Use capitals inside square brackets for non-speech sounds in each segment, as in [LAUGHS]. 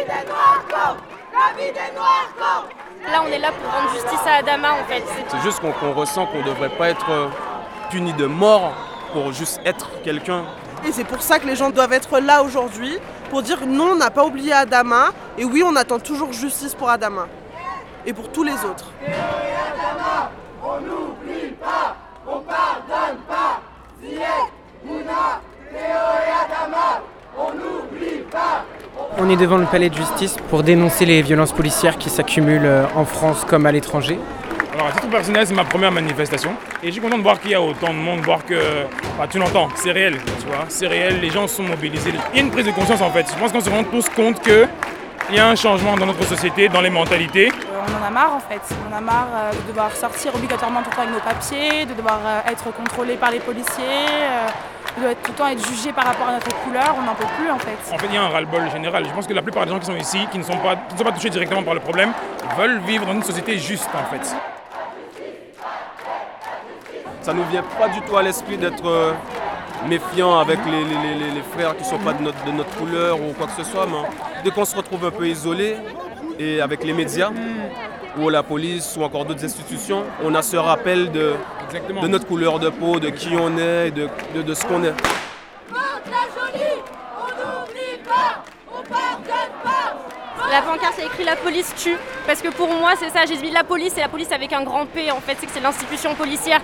vie des Noirs compte La vie des Noirs compte Là, on est là pour rendre justice à Adama, en fait. C'est juste qu'on ressent qu'on ne devrait pas être euh, puni de mort pour juste être quelqu'un. Et c'est pour ça que les gens doivent être là aujourd'hui, pour dire non, on n'a pas oublié Adama, et oui, on attend toujours justice pour Adama, et pour tous les autres. on n'oublie pas, on pardonne pas. Mouna, Théo et Adama, on n'oublie pas. On est devant le palais de justice pour dénoncer les violences policières qui s'accumulent euh, en France comme à l'étranger. Alors à titre personnel, c'est ma première manifestation. Et je suis content de voir qu'il y a autant de monde, voir que, bah, tu l'entends, c'est réel, tu vois, c'est réel, les gens sont mobilisés. Il y a une prise de conscience en fait. Je pense qu'on se rend tous compte que il y a un changement dans notre société, dans les mentalités. Euh, on en a marre en fait. On a marre euh, de devoir sortir obligatoirement tout le temps avec nos papiers, de devoir être contrôlé par les policiers de tout le temps être jugé par rapport à notre couleur, on n'en peut plus en fait. En fait, il y a un ras-le-bol général. Je pense que la plupart des gens qui sont ici, qui ne sont pas, qui ne sont pas touchés directement par le problème, veulent vivre dans une société juste en fait. Ça nous vient pas du tout à l'esprit d'être euh, méfiant avec les, frères qui ne sont pas de notre, de notre, couleur ou quoi que ce soit, mais dès qu'on se retrouve un peu isolé, et avec les médias, ou la police, ou encore d'autres institutions, on a ce rappel de, de notre couleur de peau, de qui on est, et de, de, ce qu'on est. La pancarte, c'est écrit la police tue. Parce que pour moi, c'est ça, j'ai dit la police et la police avec un grand P en fait, c'est que c'est l'institution policière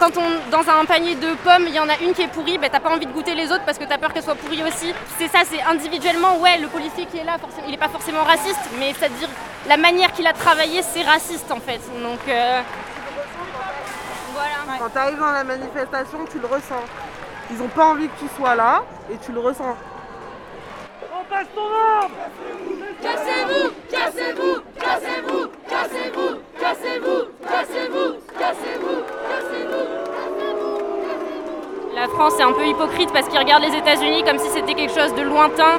quand on dans un panier de pommes, il y en a une qui est pourrie, ben t'as pas envie de goûter les autres parce que t'as peur qu'elle soit pourrie aussi. C'est ça, c'est individuellement, ouais, le policier qui est là, forcément, il est pas forcément raciste, mais c'est-à-dire la manière qu'il a travaillé, c'est raciste en fait. Donc euh, voilà. Quand t'arrives dans la manifestation, tu le ressens. Ils ont pas envie que tu sois là et tu le ressens. On passe ton arme Cassez-vous Cassez-vous Cassez-vous Cassez-vous Cassez-vous Cassez-vous Cassez-vous la France est un peu hypocrite parce qu'ils regardent les États-Unis comme si c'était quelque chose de lointain.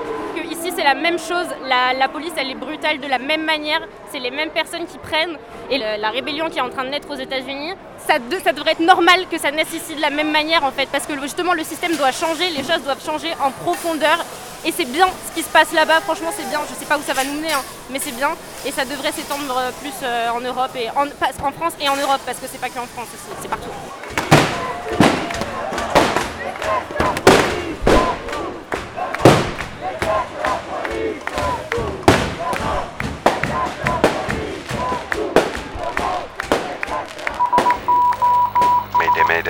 Ici c'est la même chose, la, police elle est brutale de la même manière, c'est les mêmes personnes qui prennent. Et la rébellion qui est en train de naître aux États-Unis, ça, devrait être normal que ça naisse ici de la même manière en fait, parce que justement le système doit changer, les choses doivent changer en profondeur. Et c'est bien ce qui se passe là-bas, franchement c'est bien, je sais pas où ça va nous mener, hein, mais c'est bien. Et ça devrait s'étendre plus euh, en Europe et en, France et en Europe, parce que c'est pas que en France aussi, c'est partout.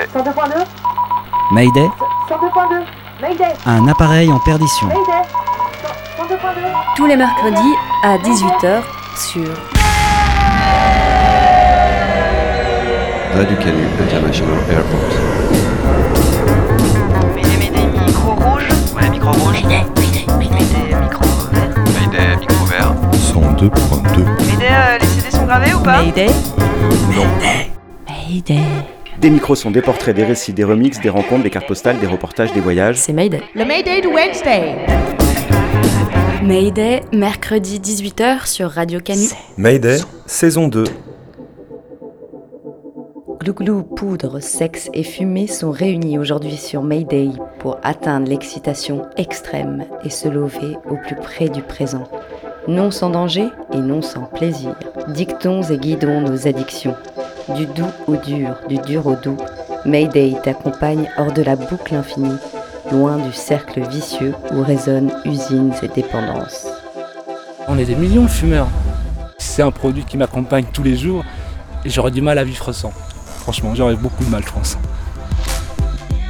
Mayday. Mayday. Mayday. Un appareil en perdition. Tous les mercredis à 18h sur Radio Canu International Airport. Mayday, Mayday, micro rouge. Ouais, micro rouge. Mayday, Mayday, Mayday, micro vert. Mayday, micro vert. 102.2. Mayday, euh, les CD sont gravés ou pas? Mayday. Mayday. Mayday. Des micros sont des portraits, des récits, des remixes, des rencontres, des cartes postales, des reportages, des voyages. C'est Mayday. Le Mayday de Wednesday. Mayday, mercredi 18h sur Radio Canu. Mayday, saison 2. Glouglou, poudre, sexe et fumée sont réunis aujourd'hui sur Mayday pour atteindre l'excitation extrême et se lever au plus près du présent. Non sans danger et non sans plaisir. Dictons et guidons nos addictions. Du doux au dur, du dur au doux, Mayday t'accompagne hors de la boucle infinie, loin du cercle vicieux où résonnent usines et dépendances. On est des millions de fumeurs. C'est un produit qui m'accompagne tous les jours et j'aurais du mal à vivre sans. Franchement, j'aurais beaucoup de mal, je pense.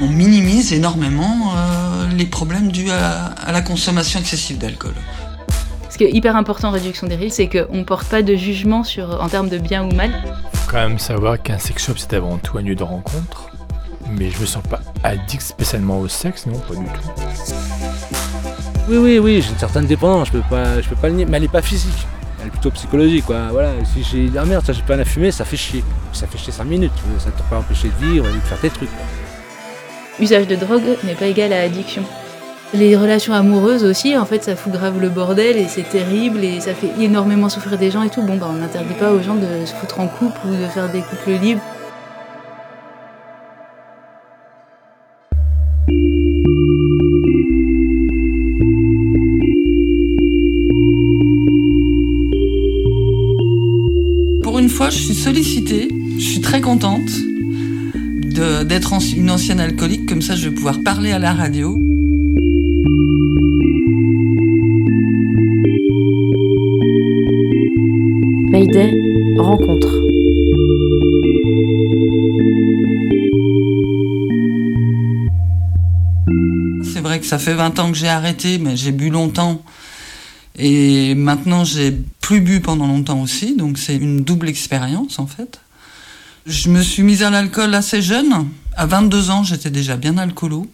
On minimise énormément euh, les problèmes dus à, la consommation excessive d'alcool. Ce qui est hyper important en réduction des risques, c'est qu'on ne porte pas de jugement sur, en termes de bien ou mal quand même savoir qu'un sex shop c'est avant tout un lieu de rencontre, mais je me sens pas addict spécialement au sexe, non, pas du tout. Oui, oui, oui, j'ai une certaine dépendance, je peux pas, je peux pas le nier, mais elle est pas physique, elle est plutôt psychologique, quoi. Voilà, si j'ai ah merde, ça j'ai pas à fumer, ça fait chier, ça fait chier 5 minutes, ça t'a pas empêché de vivre et de faire tes trucs. Usage de drogue n'est pas égal à addiction. Les relations amoureuses aussi, en fait, ça fout grave le bordel et c'est terrible et ça fait énormément souffrir des gens et tout. Bon, bah, on n'interdit pas aux gens de se foutre en couple ou de faire des couples libres. Pour une fois, je suis sollicitée, je suis très contente d'être une ancienne alcoolique, comme ça je vais pouvoir parler à la radio. C'est vrai que ça fait 20 ans que j'ai arrêté, mais j'ai bu longtemps. Et maintenant, j'ai plus bu pendant longtemps aussi, donc c'est une double expérience en fait. Je me suis mise à l'alcool assez jeune. À 22 ans, j'étais déjà bien alcoolo.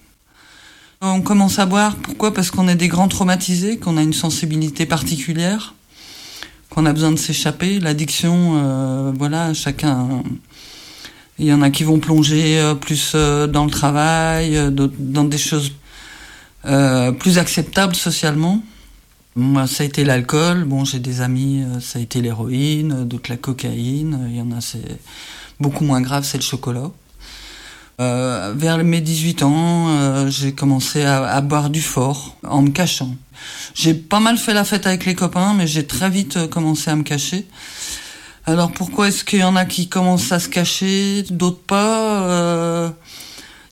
On commence à boire, pourquoi? Parce qu'on est des grands traumatisés, qu'on a une sensibilité particulière, qu'on a besoin de s'échapper. L'addiction, euh, voilà, chacun. Il y en a qui vont plonger euh, plus euh, dans le travail, dans des choses plus acceptables socialement. Moi, ça a été l'alcool. Bon, j'ai des amis, ça a été l'héroïne, d'autres la cocaïne. Il y en a, c'est beaucoup moins grave, c'est le chocolat. Euh, vers mes 18 ans, euh, j'ai commencé à, boire du fort en me cachant. J'ai pas mal fait la fête avec les copains, mais j'ai très vite euh, commencé à me cacher. Alors pourquoi est-ce qu'il y en a qui commencent à se cacher, d'autres pas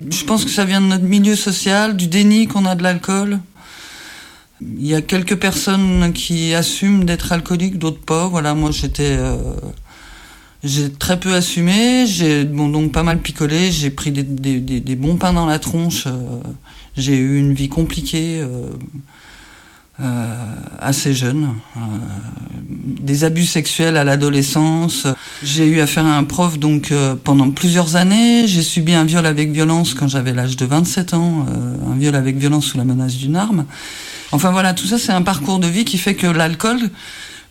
Je pense que ça vient de notre milieu social, du déni qu'on a de l'alcool. Il y a quelques personnes qui assument d'être alcooliques, d'autres pas. Voilà, moi j'étais j'ai très peu assumé, j'ai bon, donc pas mal picolé, j'ai pris des, des, des, bons pains dans la tronche, euh, j'ai eu une vie compliquée euh, euh, assez jeune, des abus sexuels à l'adolescence. J'ai eu affaire à un prof donc pendant plusieurs années, j'ai subi un viol avec violence quand j'avais l'âge de 27 ans, un viol avec violence sous la menace d'une arme. Enfin voilà, tout ça c'est un parcours de vie qui fait que l'alcool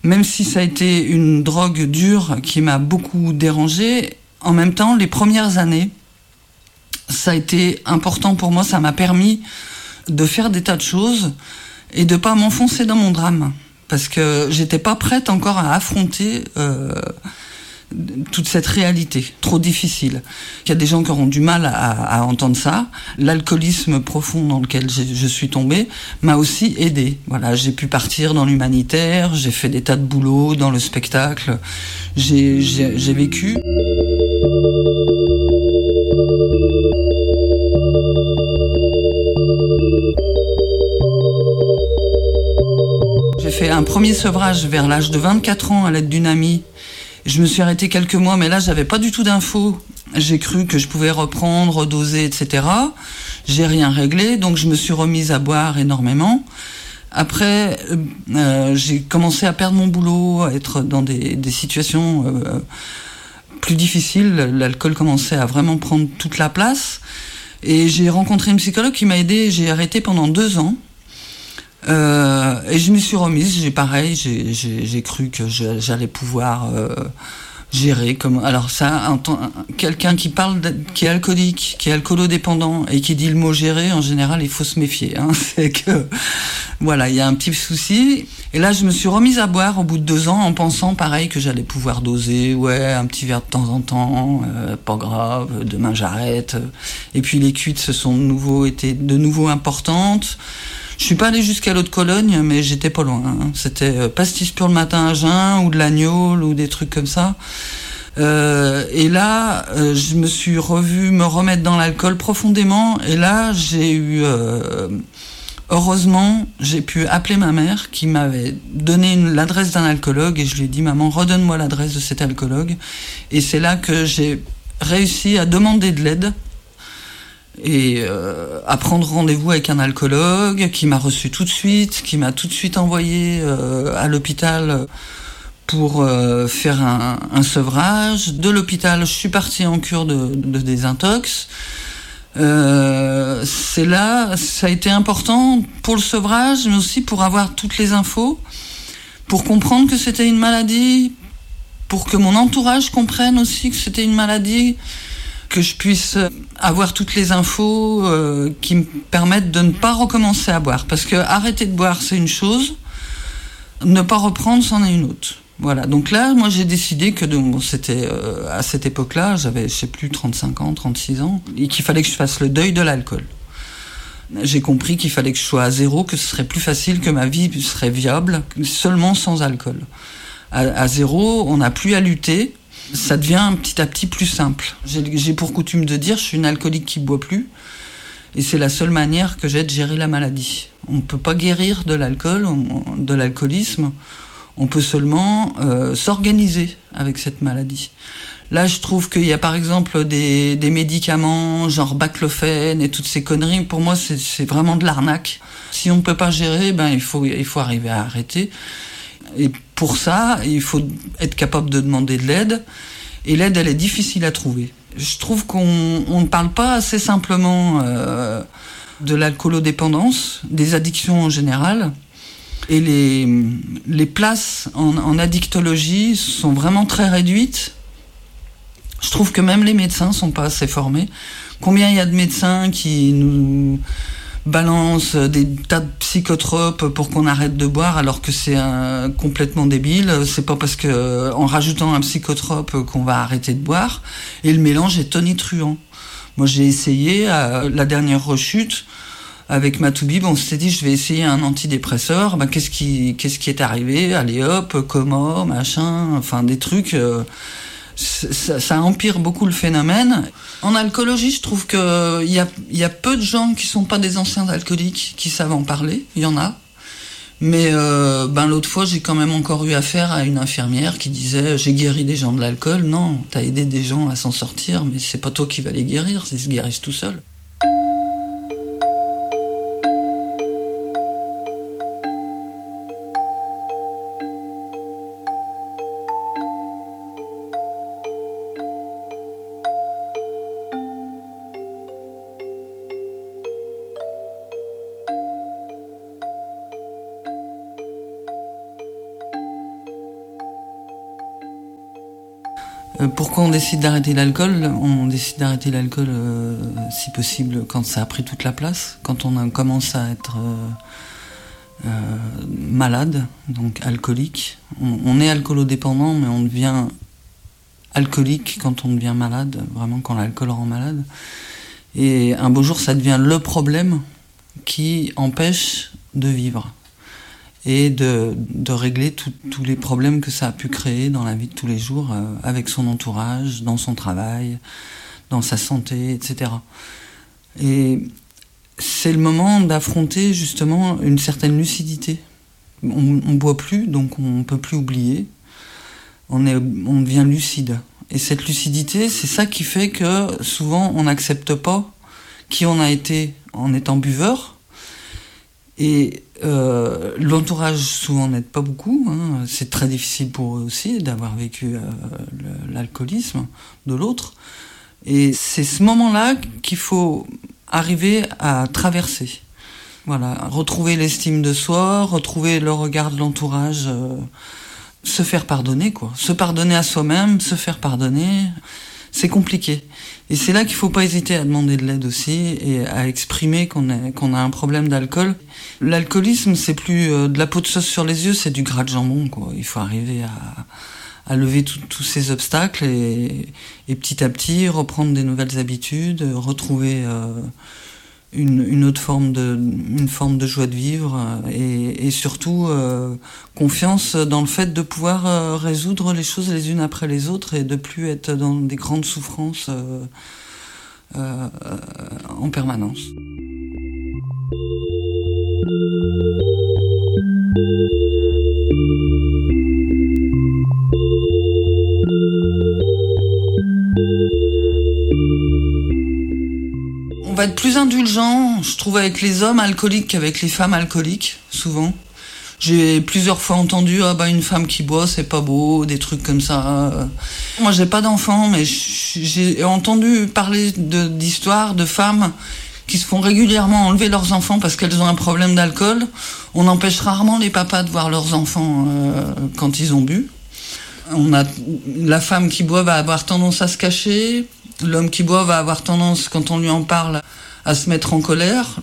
même si ça a été une drogue dure qui m'a beaucoup dérangé, en même temps, les premières années, ça a été important pour moi, ça m'a permis de faire des tas de choses et de pas m'enfoncer dans mon drame. Parce que j'étais pas prête encore à affronter euh, toute cette réalité trop difficile. Il y a des gens qui auront du mal à, entendre ça. L'alcoolisme profond dans lequel je suis tombée m'a aussi aidé. Voilà, j'ai pu partir dans l'humanitaire, j'ai fait des tas de boulots dans le spectacle, j'ai vécu. J'ai fait un premier sevrage vers l'âge de 24 ans à l'aide d'une amie je me suis arrêtée quelques mois, mais là, j'avais pas du tout d'infos. J'ai cru que je pouvais reprendre, doser, etc. J'ai rien réglé, donc je me suis remise à boire énormément. Après, euh, euh, j'ai commencé à perdre mon boulot, à être dans des, des situations euh, plus difficiles. L'alcool commençait à vraiment prendre toute la place. Et j'ai rencontré une psychologue qui m'a aidé. J'ai arrêté pendant deux ans. Euh, et je me suis remise, j'ai pareil, j'ai cru que j'allais pouvoir euh, gérer comme alors ça quelqu'un qui parle qui est alcoolique qui est alcoolodépendant et qui dit le mot gérer en général il faut se méfier hein, [LAUGHS] c'est que voilà il y a un petit souci. Et là je me suis remise à boire au bout de deux ans en pensant pareil que j'allais pouvoir doser ouais un petit verre de temps en temps euh, pas grave demain j'arrête. Et puis les cuites se sont de nouveau été de nouveau importantes je suis pas allé jusqu'à l'autre Cologne, mais j'étais pas loin. Hein. C'était euh, pastis pour le matin à jeun ou de l'agneau ou des trucs comme ça. Euh, et là, euh, je me suis revu me remettre dans l'alcool profondément. Et là, j'ai eu, heureusement, j'ai pu appeler ma mère qui m'avait donné l'adresse d'un alcoologue et je lui ai dit maman, redonne-moi l'adresse de cet alcoologue. Et c'est là que j'ai réussi à demander de l'aide et euh, à prendre rendez-vous avec un alcoologue qui m'a reçu tout de suite, qui m'a tout de suite envoyé euh, à l'hôpital pour euh, faire un, un, sevrage. De l'hôpital, je suis partie en cure de, de désintox. c'est là, ça a été important pour le sevrage, mais aussi pour avoir toutes les infos, pour comprendre que c'était une maladie, pour que mon entourage comprenne aussi que c'était une maladie que je puisse avoir toutes les infos euh, qui me permettent de ne pas recommencer à boire. Parce que arrêter de boire, c'est une chose, ne pas reprendre, c'en est une autre. Voilà, donc là, moi j'ai décidé que c'était euh, à cette époque-là, j'avais, je sais plus, 35 ans, 36 ans, et qu'il fallait que je fasse le deuil de l'alcool. J'ai compris qu'il fallait que je sois à zéro, que ce serait plus facile, que ma vie serait viable seulement sans alcool. À zéro, on n'a plus à lutter, ça devient petit à petit plus simple. J'ai pour coutume de dire, je suis une alcoolique qui boit plus, et c'est la seule manière que j'ai de gérer la maladie. On ne peut pas guérir de l'alcool, de l'alcoolisme, on peut seulement euh, s'organiser avec cette maladie. Là, je trouve qu'il y a par exemple des, des, médicaments genre baclofène et toutes ces conneries. Pour moi, c'est vraiment de l'arnaque. Si on ne peut pas gérer, ben il faut il faut arriver à arrêter. Pour ça, il faut être capable de demander de l'aide. Et l'aide, elle est difficile à trouver. Je trouve qu'on ne parle pas assez simplement euh, de l'alcoolodépendance, des addictions en général. Et les, les places en, en addictologie sont vraiment très réduites. Je trouve que même les médecins sont pas assez formés. Combien il y a de médecins qui nous balance des tas de psychotropes pour qu'on arrête de boire alors que c'est complètement débile. C'est pas parce que en rajoutant un psychotrope qu'on va arrêter de boire. Et le mélange est tonitruant. Moi j'ai essayé la dernière rechute avec Matoubib, on s'était dit je vais essayer un antidépresseur. Ben, qu'est-ce qui qu'est-ce qui est arrivé? Allez hop, comment, machin, enfin des trucs. Euh, ça, empire beaucoup le phénomène. En alcoolologie, je trouve qu'il y a, y a peu de gens qui sont pas des anciens alcooliques qui savent en parler. Il y en a. Mais euh, ben l'autre fois, j'ai quand même encore eu affaire à une infirmière qui disait j'ai guéri des gens de l'alcool. Non, t'as aidé des gens à s'en sortir, mais c'est pas toi qui vas les guérir, ils se guérissent tout seuls. Pourquoi on décide d'arrêter l'alcool? On décide d'arrêter l'alcool, euh, si possible, quand ça a pris toute la place, quand on commence à être euh, malade, donc alcoolique. On, est alcoolodépendant, mais on devient alcoolique quand on devient malade, vraiment quand l'alcool rend malade. Et un beau jour, ça devient le problème qui empêche de vivre et de, régler tous les problèmes que ça a pu créer dans la vie de tous les jours euh, avec son entourage, dans son travail, dans sa santé, etc. Et c'est le moment d'affronter justement une certaine lucidité. On, ne boit plus, donc on ne peut plus oublier. On, on devient lucide. Et cette lucidité, c'est ça qui fait que souvent on n'accepte pas qui on a été en étant buveur. Et euh, l'entourage souvent n'aide pas beaucoup. Hein. C'est très difficile pour eux aussi d'avoir vécu euh, l'alcoolisme de l'autre. Et c'est ce moment-là qu'il faut arriver à traverser. Voilà, retrouver l'estime de soi, retrouver le regard de l'entourage, euh, se faire pardonner, quoi. Se pardonner à soi-même, se faire pardonner c'est compliqué. Et c'est là qu'il faut pas hésiter à demander de l'aide aussi et à exprimer qu'on a, qu'on a un problème d'alcool. L'alcoolisme, c'est plus euh, de la peau de sauce sur les yeux, c'est du gras de jambon. Quoi. Il faut arriver à, à lever tous ces obstacles et, et, petit à petit reprendre des nouvelles habitudes, retrouver euh, une, autre forme de, une forme de joie de vivre euh, et, surtout euh, confiance dans le fait de pouvoir euh, résoudre les choses les unes après les autres et de plus être dans des grandes souffrances en permanence. On va être plus indulgent, je trouve, avec les hommes alcooliques qu'avec les femmes alcooliques, souvent. J'ai plusieurs fois entendu ah bah une femme qui boit c'est pas beau, des trucs comme ça. Moi j'ai pas d'enfants, mais j'ai entendu parler d'histoires de, femmes qui se font régulièrement enlever leurs enfants parce qu'elles ont un problème d'alcool. On empêche rarement les papas de voir leurs enfants euh, quand ils ont bu. On a la femme qui boit va avoir tendance à se cacher. L'homme qui boit va avoir tendance, quand on lui en parle, à se mettre en colère.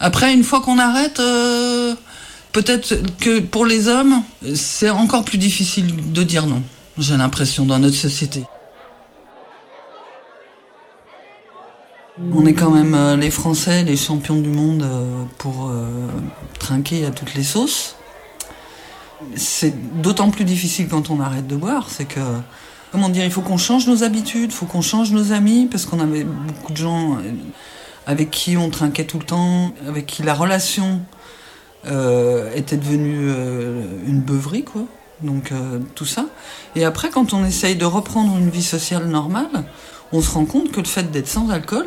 Après, une fois qu'on arrête, euh, peut-être que pour les hommes, c'est encore plus difficile de dire non. J'ai l'impression dans notre société. On est quand même euh, les Français, les champions du monde euh, pour trinquer à toutes les sauces. C'est d'autant plus difficile quand on arrête de boire, c'est que comment dire, il faut qu'on change nos habitudes, il faut qu'on change nos amis, parce qu'on avait beaucoup de gens euh, avec qui on trinquait tout le temps, avec qui la relation euh, était devenue euh, une beuverie, quoi. Donc tout ça. Et après, quand on essaye de reprendre une vie sociale normale, on se rend compte que le fait d'être sans alcool,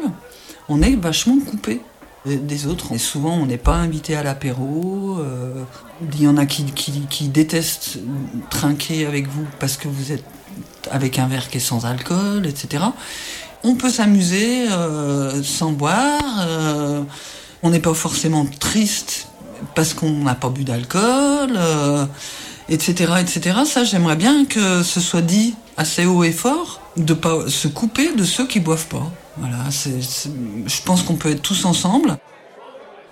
on est vachement coupé des- autres. Et souvent, on n'est pas invité à l'apéro. Il y en a qui détestent trinquer avec vous parce que vous êtes avec un verre qui est sans alcool, etc. On peut s'amuser euh, sans boire. euh, on n'est pas forcément triste parce qu'on n'a pas bu d'alcool, euh, etc., etc. Ça, j'aimerais bien que ce soit dit assez haut et fort, de pas se couper de ceux qui boivent pas. Voilà, je pense qu'on peut être tous ensemble.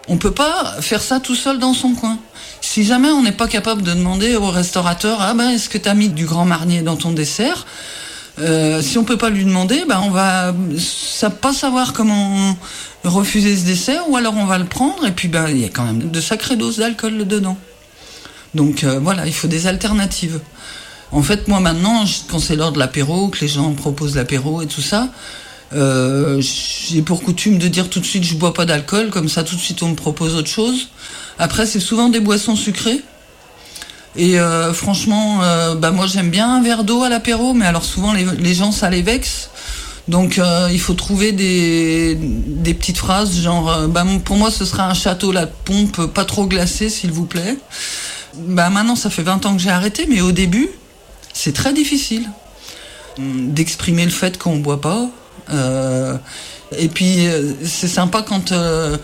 On peut pas faire ça tout seul dans son coin. Si jamais on n'est pas capable de demander au restaurateur, ah ben est-ce que tu as mis du grand marnier dans ton dessert? Euh, Si on peut pas lui demander, ben on va pas savoir comment refuser ce dessert, ou alors on va le prendre et puis ben il y a quand même de sacrées doses d'alcool dedans. Donc euh, voilà, il faut des alternatives. En fait, moi maintenant, quand c'est l'heure de l'apéro, que les gens proposent l'apéro et tout ça, euh, j'ai pour coutume de dire tout de suite je bois pas d'alcool, comme ça tout de suite on me propose autre chose. Après, c'est souvent des boissons sucrées. Et euh, franchement, euh, bah moi j'aime bien un verre d'eau à l'apéro, mais alors souvent les, gens ça les vexe. Donc euh, il faut trouver des, des petites phrases genre euh, bah, pour moi ce sera un château la pompe pas trop glacé s'il vous plaît. Bah maintenant ça fait 20 ans que j'ai arrêté, mais au début c'est très difficile hum, d'exprimer le fait qu'on boit pas. Euh, et puis euh, c'est sympa quand euh,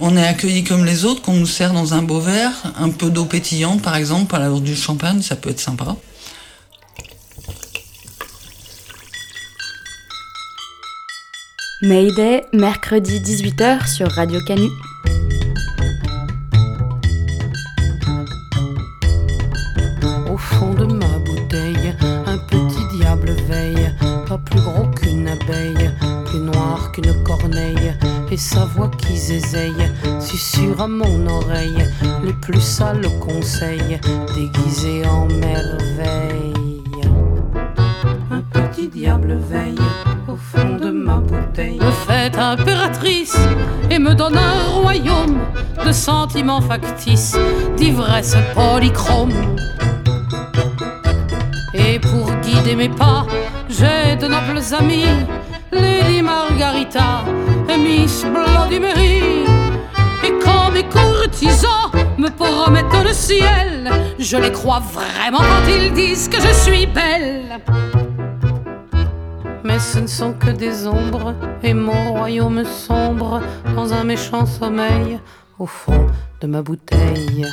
on est accueilli comme les autres, qu'on nous sert dans un beau verre, un peu d'eau pétillante par exemple, alors du champagne, ça peut être sympa. Mayday, mercredi 18h sur Radio Canu. Qu'une corneille, et sa voix qui zézeille, susurre à mon oreille les plus sales conseils, déguisés en merveille. Un petit diable veille au fond de ma bouteille. Me fait impératrice et me donne un royaume de sentiments factices, d'ivresse polychrome. Et pour guider mes pas, j'ai de nobles amis, Lady Margarita et Miss Bloody Mary. Et quand mes courtisans me promettent le ciel, je les crois vraiment quand ils disent que je suis belle. Mais ce ne sont que des ombres, et mon royaume sombre dans un méchant sommeil au fond de ma bouteille.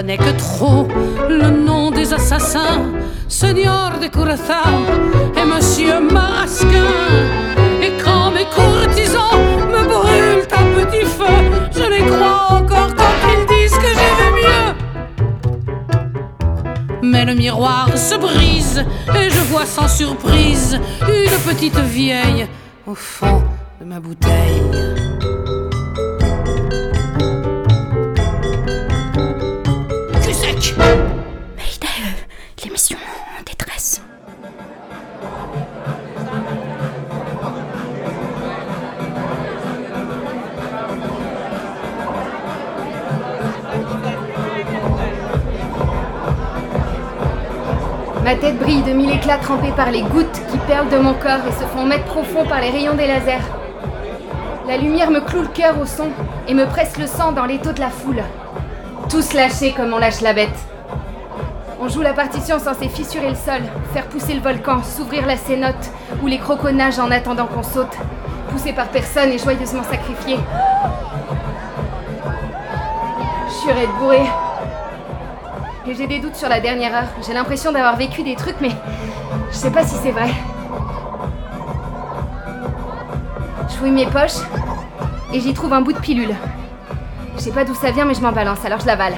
Connais que trop le nom des assassins, Seigneur de Curaçao et Monsieur Marasquin. Et quand mes courtisans me brûlent à petit feu, je les crois encore quand ils disent que j'ai vu mieux. Mais le miroir se brise et je vois sans surprise une petite vieille au fond de ma bouteille. Par les rayons des lasers. La lumière me cloue le cœur au son et me presse le sang dans l'étau de la foule. Tous lâchés comme on lâche la bête. On joue la partition censée fissurer le sol, faire pousser le volcan, s'ouvrir la cénote ou les crocos nagent en attendant qu'on saute, poussés par personne et joyeusement sacrifiés. suis raide bourrée. Et j'ai des doutes sur la dernière heure. J'ai l'impression d'avoir vécu des trucs, mais je sais pas si c'est vrai. Fouille mes poches et j'y trouve un bout de pilule. Je sais pas d'où ça vient, mais je m'en balance, alors je l'avale.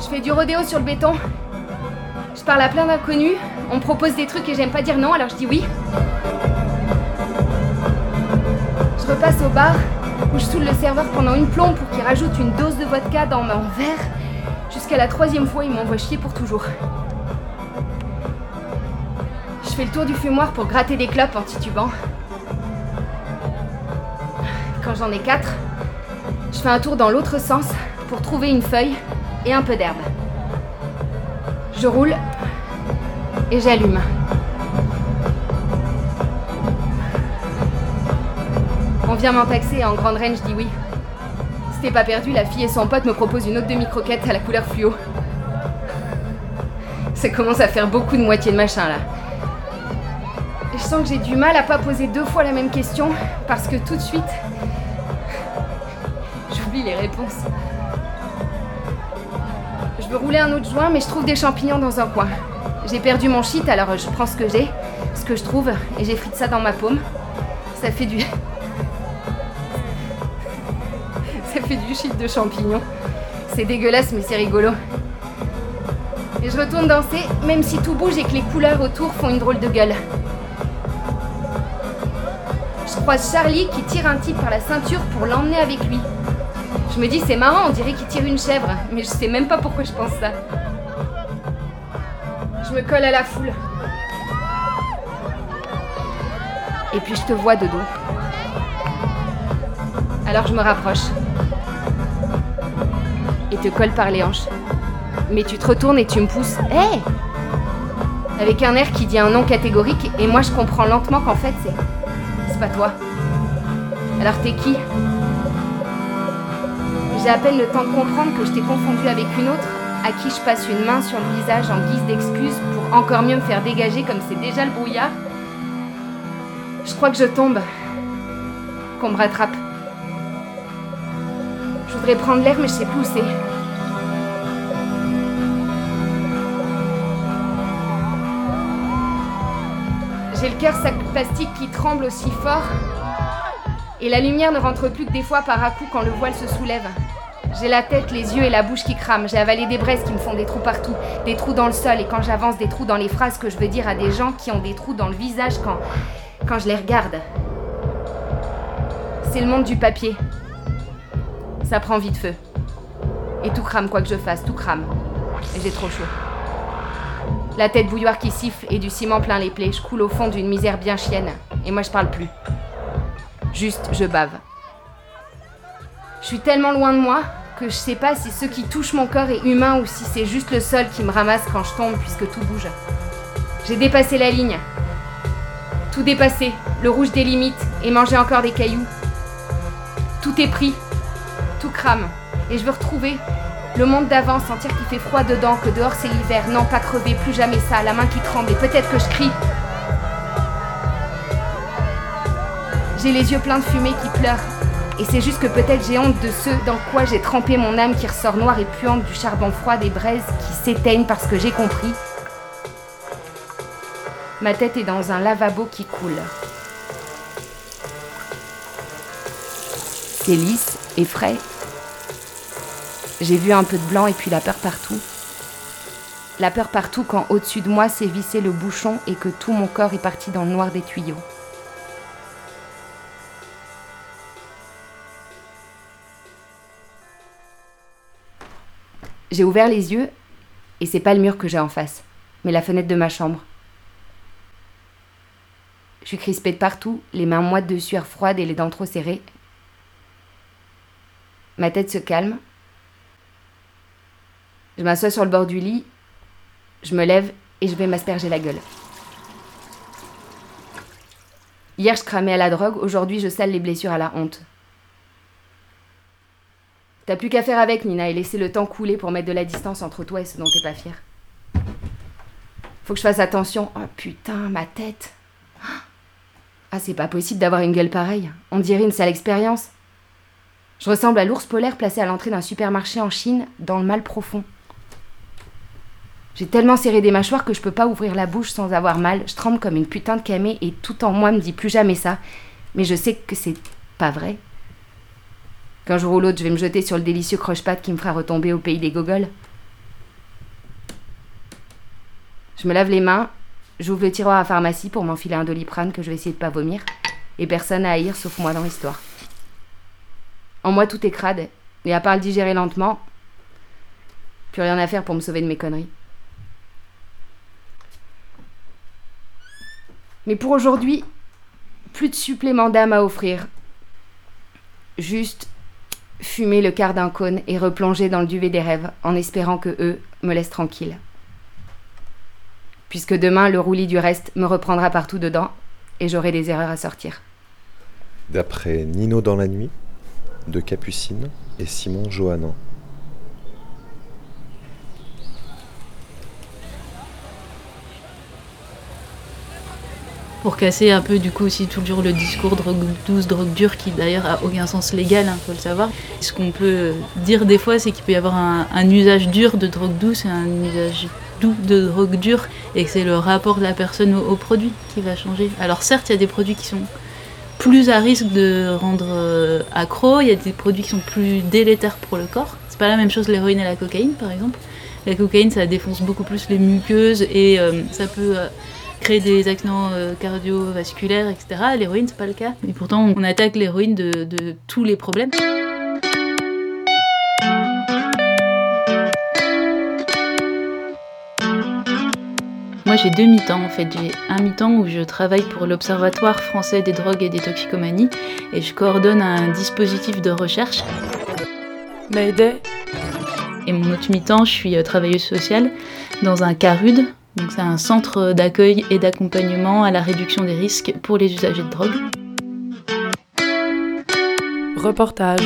Je fais du rodéo sur le béton. Je parle à plein d'inconnus. On me propose des trucs et j'aime pas dire non, alors je dis oui. Je repasse au bar où je saoule le serveur pendant une plombe pour qu'il rajoute une dose de vodka dans mon verre. Jusqu'à la troisième fois, il m'envoie chier pour toujours. Je fais le tour du fumoir pour gratter des clopes en titubant. Quand j'en ai quatre, je fais un tour dans l'autre sens pour trouver une feuille et un peu d'herbe. Je roule et j'allume. On vient m'en taxer en grande reine, je dis oui. C'était pas perdu, la fille et son pote me proposent une autre demi-croquette à la couleur fluo. Ça commence à faire beaucoup de moitié de machin là. Sens que j'ai du mal à pas poser deux fois la même question parce que tout de suite, j'oublie les réponses. Je veux rouler un autre joint, mais je trouve des champignons dans un coin. J'ai perdu mon shit, alors je prends ce que j'ai, ce que je trouve, et j'ai frite ça dans ma paume. Ça fait du. [LAUGHS] ça fait du shit de champignons. C'est dégueulasse, mais c'est rigolo. Et je retourne danser, même si tout bouge et que les couleurs autour font une drôle de gueule. Croise Charlie qui tire un type par la ceinture pour l'emmener avec lui. Je me dis c'est marrant, on dirait qu'il tire une chèvre, mais je sais même pas pourquoi je pense ça. Je me colle à la foule. Et puis je te vois de dos. Alors je me rapproche. Et te colle par les hanches. Mais tu te retournes et tu me pousses. Hé Avec un air qui dit un nom catégorique, et moi je comprends lentement qu'en fait c'est. Pas toi. Alors t'es qui? J'ai à peine le temps de comprendre que je t'ai confondu avec une autre, à qui je passe une main sur le visage en guise d'excuse pour encore mieux me faire dégager comme c'est déjà le brouillard. Je crois que je tombe. Qu'on me rattrape. Je voudrais prendre l'air, mais je sais plus. J'ai le cœur sac plastique qui tremble aussi fort. Et la lumière ne rentre plus que des fois par à coup quand le voile se soulève. J'ai la tête, les yeux et la bouche qui crament. J'ai avalé des braises qui me font des trous partout, des trous dans le sol et quand j'avance des trous dans les phrases que je veux dire à des gens qui ont des trous dans le visage quand quand je les regarde. C'est le monde du papier. Ça prend vite feu. Et tout crame quoi que je fasse, tout crame. Et j'ai trop chaud. La tête bouilloire qui siffle et du ciment plein les plaies. Je coule au fond d'une misère bien chienne. Et moi je parle plus. Juste, je bave. Je suis tellement loin de moi que je sais pas si ce qui touche mon corps est humain ou si c'est juste le sol qui me ramasse quand je tombe puisque tout bouge. J'ai dépassé la ligne. Tout dépassé, le rouge des limites et manger encore des cailloux. Tout est pris, tout crame. Et je veux retrouver le monde d'avant, sentir qu'il fait froid dedans, que dehors c'est l'hiver. Non, pas crever, plus jamais ça, la main qui tremble et peut-être que je crie. J'ai les yeux pleins de fumée qui pleurent. Et c'est juste que peut-être j'ai honte de ce dans quoi j'ai trempé mon âme qui ressort noire et puante du charbon froid des braises qui s'éteignent parce que j'ai compris. Ma tête est dans un lavabo qui coule. C'est lisse et frais. J'ai vu un peu de blanc et puis la peur partout. La peur partout quand au-dessus de moi s'est vissé le bouchon et que tout mon corps est parti dans le noir des tuyaux. J'ai ouvert les yeux et c'est pas le mur que j'ai en face, mais la fenêtre de ma chambre. Je suis crispée de partout, les mains moites de sueur froide et les dents trop serrées. Ma tête se calme. Je m'assois sur le bord du lit, je me lève et je vais m'asperger la gueule. Hier, je cramais à la drogue, aujourd'hui, je sale les blessures à la honte. T'as plus qu'à faire avec, Nina, et laisser le temps couler pour mettre de la distance entre toi et ce dont t'es pas fier. Faut que je fasse attention. Oh putain, ma tête. Ah, c'est pas possible d'avoir une gueule pareille. On dirait une sale expérience. Je ressemble à l'ours polaire placé à l'entrée d'un supermarché en Chine, dans le mal profond. J'ai tellement serré des mâchoires que je peux pas ouvrir la bouche sans avoir mal. Je tremble comme une putain de camé et tout en moi me dit plus jamais ça. Mais je sais que c'est pas vrai. Qu'un jour ou l'autre, je vais me jeter sur le délicieux croche-patte qui me fera retomber au pays des gogoles. Je me lave les mains, j'ouvre le tiroir à pharmacie pour m'enfiler un doliprane que je vais essayer de pas vomir. Et personne à haïr sauf moi dans l'histoire. En moi, tout est crade. Et à part le digérer lentement, plus rien à faire pour me sauver de mes conneries. Mais pour aujourd'hui, plus de supplément d'âme à offrir. Juste fumer le quart d'un cône et replonger dans le duvet des rêves en espérant que eux me laissent tranquille. Puisque demain, le roulis du reste me reprendra partout dedans et j'aurai des erreurs à sortir. D'après Nino dans la nuit, de Capucine et Simon Johannin. Pour casser un peu du coup aussi toujours le discours drogue douce, drogue dure qui d'ailleurs a aucun sens légal, il faut le savoir. Ce qu'on peut dire des fois c'est qu'il peut y avoir un, usage dur de drogue douce et un usage doux de drogue dure et que c'est le rapport de la personne au, produit qui va changer. Alors certes il y a des produits qui sont plus à risque de rendre euh, accro, il y a des produits qui sont plus délétères pour le corps. C'est pas la même chose l'héroïne et la cocaïne par exemple. La cocaïne ça défonce beaucoup plus les muqueuses et euh, ça peut... Euh, créer des accidents euh, cardiovasculaires, etc. L'héroïne, c'est pas le cas. Et pourtant, on attaque l'héroïne de, de, tous les problèmes. Moi, j'ai deux mi-temps en fait. J'ai un mi-temps où je travaille pour l'Observatoire français des drogues et des toxicomanies et je coordonne un dispositif de recherche. Et mon autre mi-temps, je suis travailleuse sociale dans un CARUD, donc c'est un centre d'accueil et d'accompagnement à la réduction des risques pour les usagers de drogue. Reportage.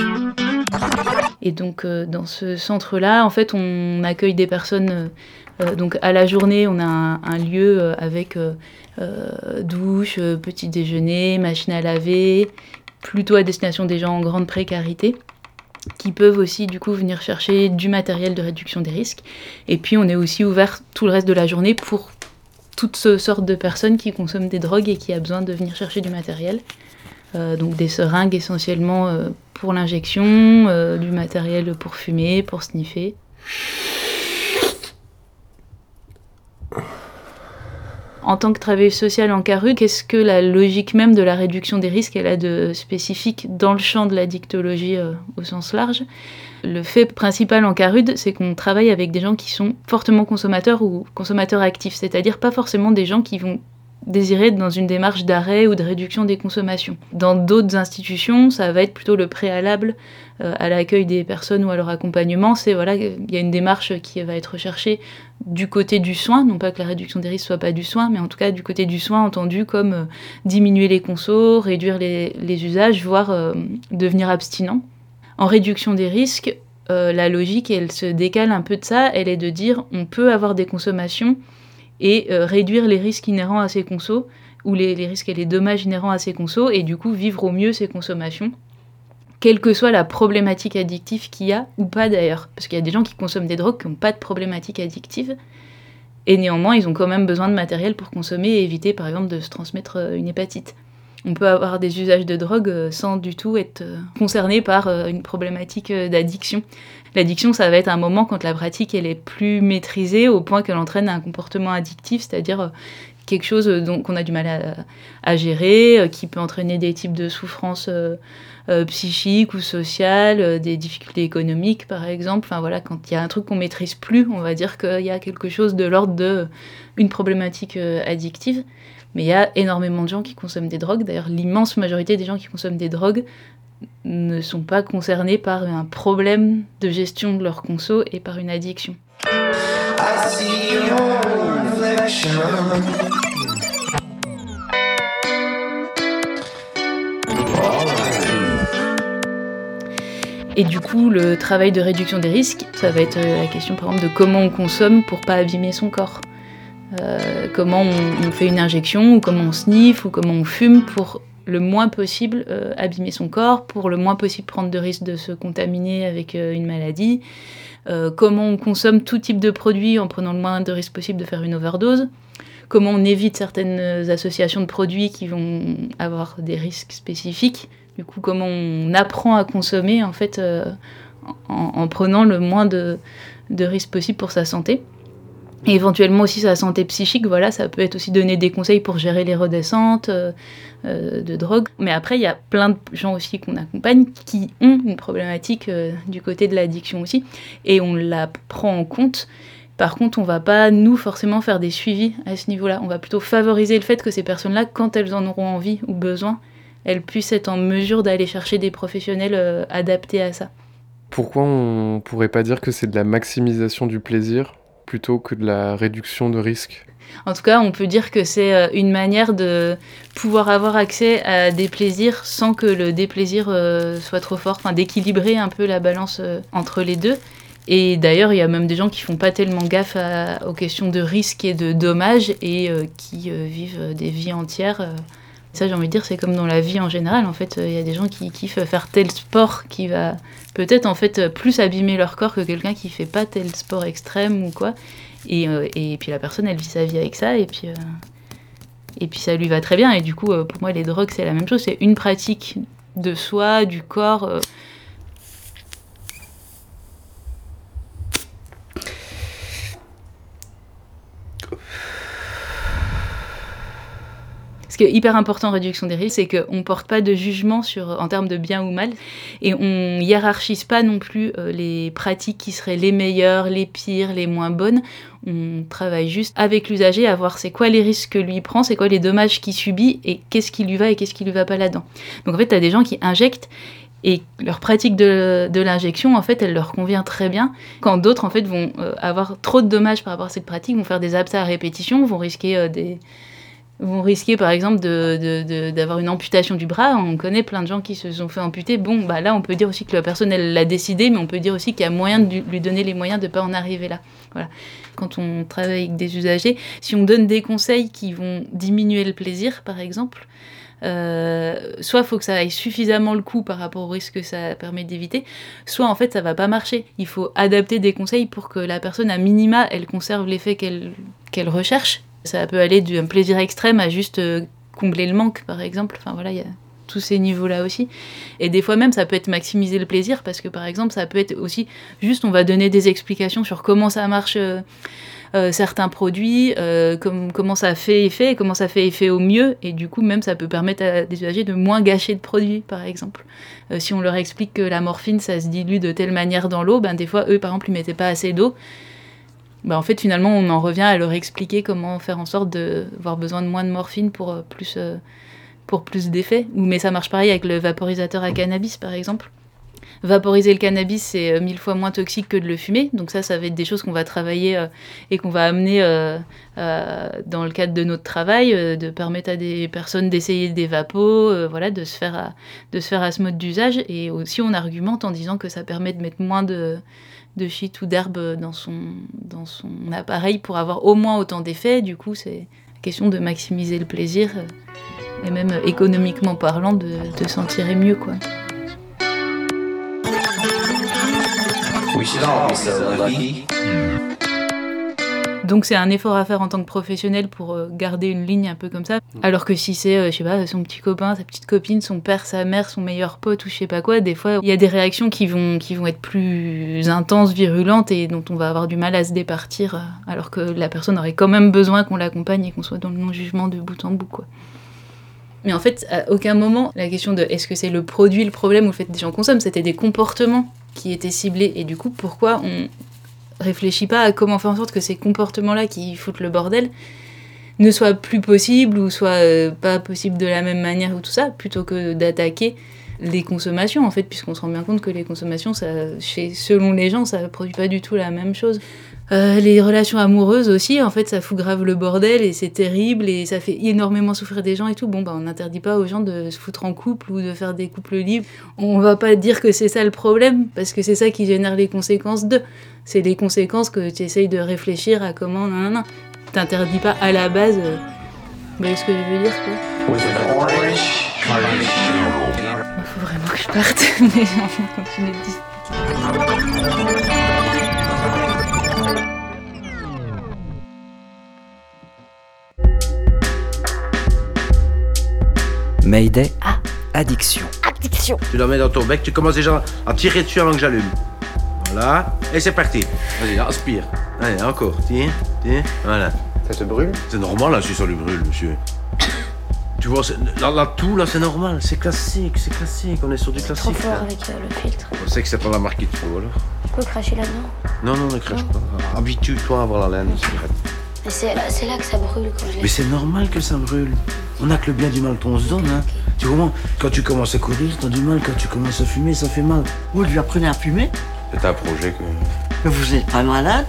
Et donc euh, dans ce centre-là, en fait, on accueille des personnes. Euh, donc à la journée, on a un, un lieu euh, avec douche, petit déjeuner, machine à laver, plutôt à destination des gens en grande précarité qui peuvent aussi du coup venir chercher du matériel de réduction des risques. Et puis on est aussi ouvert tout le reste de la journée pour toutes sortes de personnes qui consomment des drogues et qui a besoin de venir chercher du matériel. Euh, donc des seringues essentiellement euh, pour l'injection, euh, du matériel pour fumer, pour sniffer. En tant que travailleuse sociale en CARU, qu'est-ce que la logique même de la réduction des risques elle a de spécifique dans le champ de la dictologie euh, au sens large? Le fait principal en CARUD, c'est qu'on travaille avec des gens qui sont fortement consommateurs ou consommateurs actifs, c'est-à-dire pas forcément des gens qui vont être dans une démarche d'arrêt ou de réduction des consommations. Dans d'autres institutions, ça va être plutôt le préalable euh, à l'accueil des personnes ou à leur accompagnement. C'est voilà, il y a une démarche qui va être recherchée du côté du soin, non pas que la réduction des risques soit pas du soin, mais en tout cas du côté du soin entendu comme euh, diminuer les consos, réduire les, usages, voire euh, devenir abstinent. En réduction des risques, la logique, elle se décale un peu de ça, elle est de dire on peut avoir des consommations et euh, réduire les risques inhérents à ces consos, ou les, risques et les dommages inhérents à ces consos, et du coup vivre au mieux ces consommations, quelle que soit la problématique addictive qu'il y a, ou pas d'ailleurs. Parce qu'il y a des gens qui consomment des drogues qui n'ont pas de problématique addictive, et néanmoins ils ont quand même besoin de matériel pour consommer et éviter par exemple de se transmettre euh, une hépatite. On peut avoir des usages de drogue euh, sans du tout être concerné par une problématique d'addiction. L'addiction, ça va être un moment quand la pratique elle est plus maîtrisée au point qu'elle entraîne un comportement addictif, c'est-à-dire quelque chose qu'on a du mal à, gérer, qui peut entraîner des types de souffrances euh, euh, psychiques ou sociales, euh, des difficultés économiques par exemple. Enfin voilà, quand il y a un truc qu'on maîtrise plus, on va dire qu'il y a quelque chose de l'ordre de une problématique addictive. Mais il y a énormément de gens qui consomment des drogues. D'ailleurs, l'immense majorité des gens qui consomment des drogues ne sont pas concernés par un problème de gestion de leur conso et par une addiction. Et du coup, le travail de réduction des risques, ça va être la question par exemple de comment on consomme pour pas abîmer son corps. Euh, comment on, fait une injection, ou comment on sniffe, ou comment on fume pour le moins possible euh, abîmer son corps, pour le moins possible prendre de risques de se contaminer avec euh, une maladie, comment on consomme tout type de produits en prenant le moins de risques possible de faire une overdose, comment on évite certaines associations de produits qui vont avoir des risques spécifiques, du coup comment on apprend à consommer en fait en, en, prenant le moins de, de risques possible pour sa santé. Éventuellement aussi sa santé psychique, voilà, ça peut être aussi donner des conseils pour gérer les redescentes euh, euh, de drogue. Mais après, il y a plein de gens aussi qu'on accompagne qui ont une problématique euh, du côté de l'addiction aussi, et on la prend en compte. Par contre, on va pas, nous, forcément faire des suivis à ce niveau-là. On va plutôt favoriser le fait que ces personnes-là, quand elles en auront envie ou besoin, elles puissent être en mesure d'aller chercher des professionnels adaptés à ça. Pourquoi on pourrait pas dire que c'est de la maximisation du plaisir plutôt que de la réduction de risque En tout cas, on peut dire que c'est euh, une manière de pouvoir avoir accès à des plaisirs sans que le déplaisir euh, soit trop fort, enfin d'équilibrer un peu la balance euh, entre les deux. Et d'ailleurs, il y a même des gens qui font pas tellement gaffe aux questions de risque et de dommages et qui vivent des vies entières. Ça, j'ai envie de dire, c'est comme dans la vie en général. En fait, il y a des gens qui kiffent faire tel sport qui va peut-être en fait plus abîmer leur corps que quelqu'un qui fait pas tel sport extrême ou quoi. Et, euh, et puis la personne, elle vit sa vie avec ça et puis euh, et puis ça lui va très bien. Et du coup, euh, pour moi, les drogues, c'est la même chose. C'est une pratique de soi, du corps. Ce qui est hyper important en réduction des risques, c'est qu'on ne porte pas de jugement sur, en termes de bien ou mal, et on hiérarchise pas non plus euh, les pratiques qui seraient les meilleures, les pires, les moins bonnes. On travaille juste avec l'usager à voir c'est quoi les risques que lui prend, c'est quoi les dommages qu'il subit, et qu'est-ce qui lui va et qu'est-ce qui lui va pas là-dedans. Donc en fait, tu as des gens qui injectent et leur pratique de, l'injection, en fait, elle leur convient très bien. Quand d'autres, en fait, vont euh, avoir trop de dommages par rapport à cette pratique, vont faire des abcès à répétition, vont risquer euh, des, vont risquer par exemple d'avoir une amputation du bras. On connaît plein de gens qui se sont fait amputer. Bon, bah là, on peut dire aussi que la personne, elle l'a décidé, mais on peut dire aussi qu'il y a moyen de lui donner les moyens de ne pas en arriver là. Voilà. Quand on travaille avec des usagers, si on donne des conseils qui vont diminuer le plaisir, par exemple, euh, soit il faut que ça aille suffisamment le coup par rapport au risque que ça permet d'éviter, soit en fait ça va pas marcher. Il faut adapter des conseils pour que la personne, à minima, elle conserve l'effet qu'elle recherche ça peut aller d'un plaisir extrême à juste euh, combler le manque, par exemple. Enfin voilà, il y a tous ces niveaux-là aussi. Et des fois même, ça peut être maximiser le plaisir, parce que par exemple, ça peut être aussi juste, on va donner des explications sur comment ça marche. Euh, euh, certains produits, comme, comment ça fait effet, comment ça fait effet au mieux, et du coup même ça peut permettre à des usagers de moins gâcher de produits, par exemple. Si on leur explique que la morphine ça se dilue de telle manière dans l'eau, ben des fois eux par exemple ils mettaient pas assez d'eau, bah, en fait, finalement, on en revient à leur expliquer comment faire en sorte d'avoir besoin de moins de morphine pour euh, plus, euh, pour plus d'effets. Mais ça marche pareil avec le vaporisateur à cannabis, par exemple. Vaporiser le cannabis, c'est euh, mille fois moins toxique que de le fumer. Donc ça, ça va être des choses qu'on va travailler et qu'on va amener dans le cadre de notre travail, de permettre à des personnes d'essayer des vapos, voilà, de se, faire de se faire à ce mode d'usage. Et aussi, on argumente en disant que ça permet de mettre moins de de shit ou d'herbe dans son, dans son appareil pour avoir au moins autant d'effets. Du coup, c'est question de maximiser le plaisir euh, et même économiquement parlant de, de s'en tirer mieux. Quoi. Donc c'est un effort à faire en tant que professionnel pour euh, garder une ligne un peu comme ça. Mm. Alors que si c'est, euh, je sais pas, son petit copain, sa petite copine, son père, sa mère, son meilleur pote ou je sais pas quoi, des fois il y a des réactions qui vont, qui vont être plus intenses, virulentes et dont on va avoir du mal à se départir, euh, alors que la personne aurait quand même besoin qu'on l'accompagne et qu'on soit dans le non-jugement de bout en bout, quoi. Mais en fait, à aucun moment, la question de est-ce que c'est le produit le problème ou le fait que des gens consomment, c'était des comportements qui étaient ciblés. Et du coup, pourquoi on réfléchit pas à comment faire en sorte que ces comportements-là qui foutent le bordel ne soient plus possibles ou soient euh, pas possibles de la même manière ou tout ça, plutôt que d'attaquer les consommations en fait, puisqu'on se rend bien compte que les consommations, selon les gens, ça produit pas du tout la même chose. Euh, les relations amoureuses aussi, en fait, ça fout grave le bordel et c'est terrible et ça fait énormément souffrir des gens et tout. Bon, bah, on n'interdit pas aux gens de se foutre en couple ou de faire des couples libres. On va pas dire que c'est ça le problème parce que c'est ça qui génère les conséquences de. C'est les conséquences que tu essayes de réfléchir à comment. Non, non, non. T'interdis pas à la base. Euh, Vous voyez ce que je veux dire quoi Il faut vraiment que je parte, [LAUGHS] mais on va continuer de discuter. Mayday. Addiction. Addiction. Tu la mets dans ton bec, tu commences déjà à tirer dessus avant que j'allume. Voilà. Et c'est parti. Vas-y, aspire. Allez, encore. Tiens, tiens. Voilà. Ça te brûle? C'est normal, là, si ça lui brûle, monsieur. Tu vois, c'est- là, là, tout, là, c'est normal. C'est classique, c'est classique. On est sur du Trop classique. fort là. avec euh, le filtre. On sait que c'est pas la marque qu'il te faut, alors. Je peux cracher là-dedans? Non, non, ne crache pas. Habitue-toi à avoir la laine de cigarette. Mais c'est là, c'est là que ça brûle quand je Mais c'est normal que ça brûle. On a que le bien du mal qu'on se donne, hein. Tu comprends? Quand tu commences à courir, t'as du mal. Quand tu commences à fumer, ça fait mal. Vous lui apprenez à fumer? C'est un projet que... Mais vous n'êtes pas malade?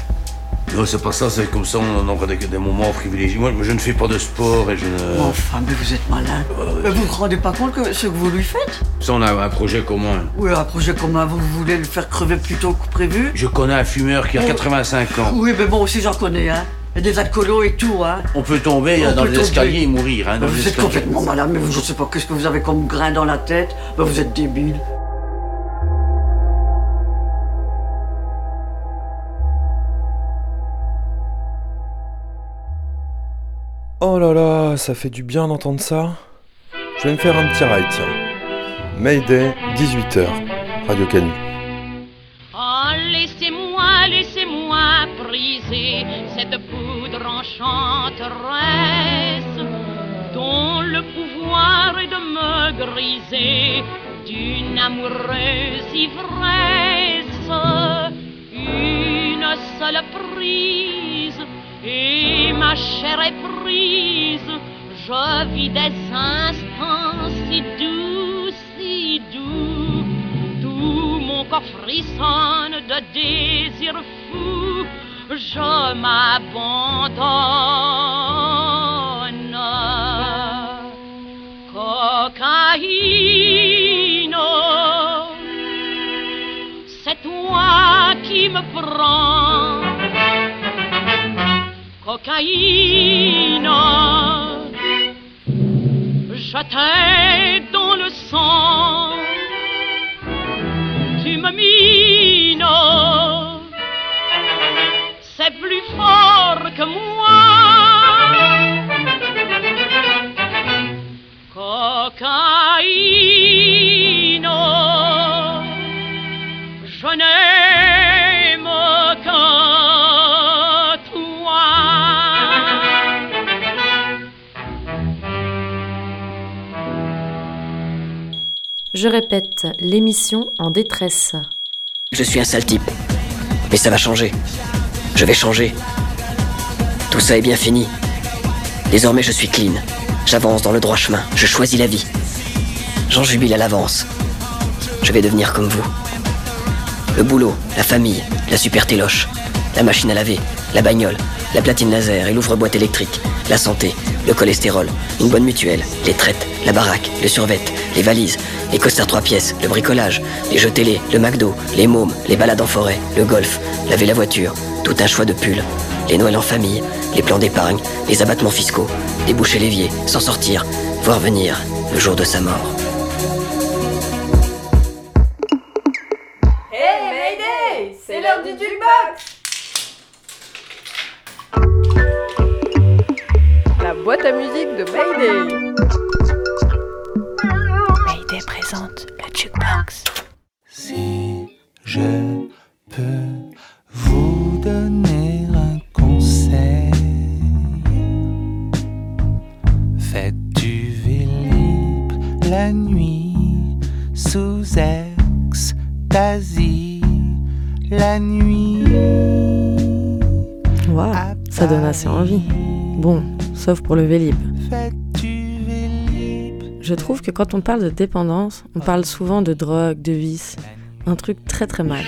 Non, c'est pas ça, c'est comme ça, on aura des, des moments privilégiés. Moi, je ne fais pas de sport et je ne... Enfin, mais vous êtes malade. Mais vous vous rendez pas compte que ce que vous lui faites? Ça, on a un projet commun. Oui, un projet commun, vous voulez le faire crever plus tôt que prévu? Je connais un fumeur qui a Oh. 85 ans. Oui, mais bon, aussi j'en connais, hein. Il y a des alcoolos et tout, hein. On peut tomber On dans peut les tomber. escaliers et mourir. Hein, dans vous êtes complètement malade, mais vous, je sais pas qu'est-ce que vous avez comme grain dans la tête? Mais vous êtes débile. Oh là là, ça fait du bien d'entendre ça. Je vais me faire un petit ride, tiens. Mayday, 18h, Radio Canu. Briser cette poudre enchanteresse dont le pouvoir est de me griser d'une amoureuse ivresse. Une seule prise et ma chair est prise. Je vis des instants si doux, si doux. Tout mon corps frissonne de désir Je m'abandonne. Cocaïne, c'est toi qui me prends. Cocaïne, je t'ai dans le sang. Tu me mines, plus fort que moi. Cocaïne, je n'aime que toi. Je répète, l'émission en détresse. Je suis un sale type. Mais ça va changer. Je vais changer. Tout ça est bien fini. Désormais, je suis clean. J'avance dans le droit chemin. Je choisis la vie. J'en jubile à l'avance. Je vais devenir comme vous. Le boulot, la famille, la super téloche, la machine à laver, la bagnole, la platine laser et l'ouvre-boîte électrique, la santé, le cholestérol, une bonne mutuelle, les traites, la baraque, le survêt, les valises, les costards trois pièces, le bricolage, les jeux télé, le McDo, les mômes, les balades en forêt, le golf, laver la voiture, tout un choix de pulls, les Noëls en famille, les plans d'épargne, les abattements fiscaux, déboucher l'évier, s'en sortir, voir venir le jour de sa mort. Hey Mayday C'est l'heure du La boîte à musique de Mayday. Présente le jukebox. Si je peux vous donner un conseil, faites du vélib la nuit sous extasie la nuit. Waouh, ça donne assez envie. Bon, sauf pour le Vélib. Je trouve que quand on parle de dépendance, on parle souvent de drogue, de vice. Un truc très très mal.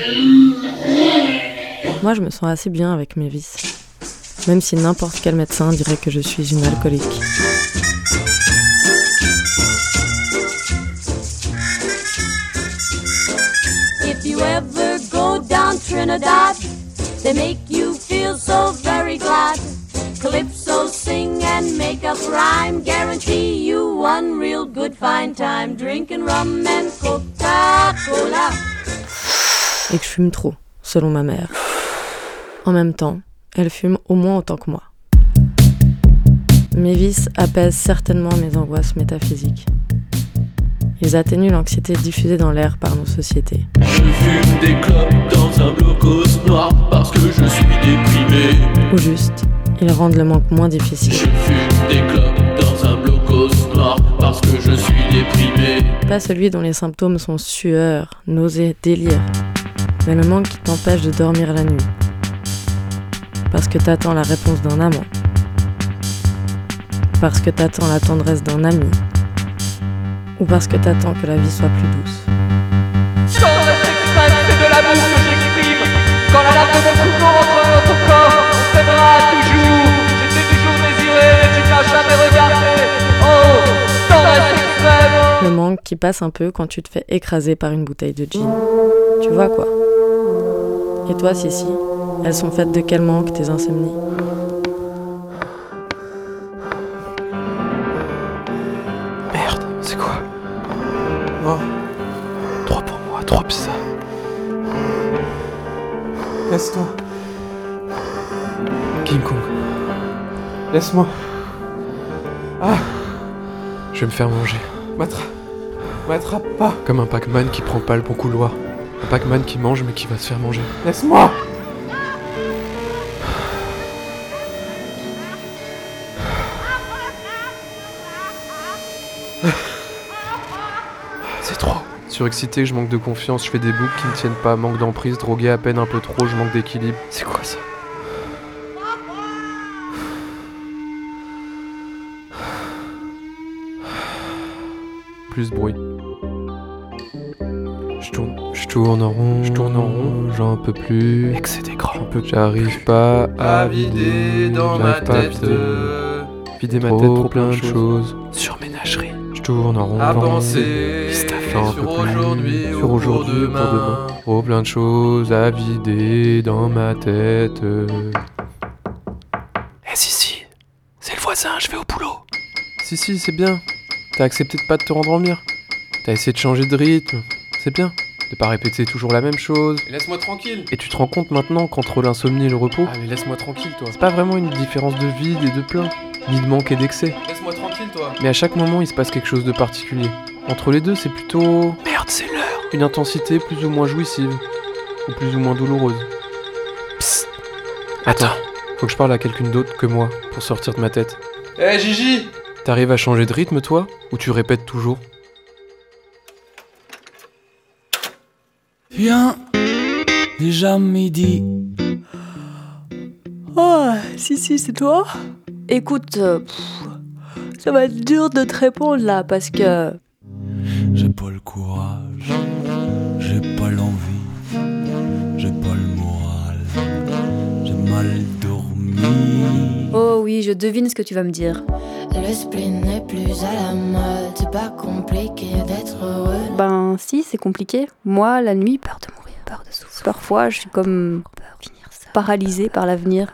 Moi, je me sens assez bien avec mes vices. Même si n'importe quel médecin dirait que je suis une alcoolique. Sing and make a without rhyme. Guarantee you one real good fine time. Drinking rum and Coca-Cola. Et que je fume trop, selon ma mère. En même temps, elle fume au moins autant que moi. Mes vices apaisent certainement mes angoisses métaphysiques. Ils atténuent l'anxiété diffusée dans l'air par nos sociétés. Je fume des clopes dans un blocos noir parce que je suis déprimé. Ou juste, ils rendent le manque moins difficile. Je fume des clopes dans un blocos noir parce que je suis déprimé. Pas celui dont les symptômes sont sueur, nausée, délire, mais le manque qui t'empêche de dormir la nuit. Parce que t'attends la réponse d'un amant. Parce que t'attends la tendresse d'un ami. Ou parce que t'attends que la vie soit plus douce. Manque qui passe un peu quand tu te fais écraser par une bouteille de gin. Tu vois quoi Et toi, Sissi Elles sont faites de quel manque tes insomnies? Merde, c'est quoi? Oh. Trois pour moi, trois pizzas. Laisse-toi. King Kong. Laisse-moi. Ah Je vais me faire manger. M'attrape. M'attrape pas. Comme un Pac-Man qui prend pas le bon couloir. Un Pac-Man qui mange mais qui va se faire manger. Laisse-moi [SIGHS] C'est trop. Surexcité, je manque de confiance, je fais des boucles qui ne tiennent pas, manque d'emprise, drogué à peine un peu trop, je manque d'équilibre. C'est quoi ça? Plus de bruit. Je tourne, en rond, je tourne en rond, j'en peux plus. Mec, c'est des grands. peu, j'arrive pas à vider dans ma à tête. vider. Vider ma tête, trop plein de choses. Surménagerie. Je tourne en rond. À en penser sur aujourd'hui ou sur pour aujourd'hui ou pour demain. demain. Trop plein de choses à vider dans ma tête. Eh si si, c'est le voisin, je vais au boulot. Si, si, c'est bien. T'as accepté de pas te rendormir. T'as essayé de changer de rythme. C'est bien. De pas répéter toujours la même chose. Laisse-moi tranquille. Et tu te rends compte maintenant qu'entre l'insomnie et le repos, Ah mais laisse-moi tranquille toi. c'est pas vraiment une différence de vide et de plein, ni de manque et d'excès. Laisse-moi tranquille toi. Mais à chaque moment, il se passe quelque chose de particulier. Entre les deux, c'est plutôt Merde, c'est l'heure. une intensité plus ou moins jouissive, ou plus ou moins douloureuse. Psst. Attends, faut que je parle à quelqu'un d'autre que moi pour sortir de ma tête. Eh Gigi T'arrives à changer de rythme, toi? Ou tu répètes toujours? Viens, déjà midi. Oh, si, si, c'est toi? Écoute, euh, pff, ça va être dur de te répondre là parce que. J'ai pas le courage, j'ai pas l'envie, j'ai pas le moral, j'ai mal dormi. Oh oui, je devine ce que tu vas me dire. Le n'est plus à la mode, c'est pas compliqué d'être heureux. Ben si, c'est compliqué. Moi, la nuit, peur de mourir, peur de souffrir. Parfois, je suis comme paralysée par l'avenir.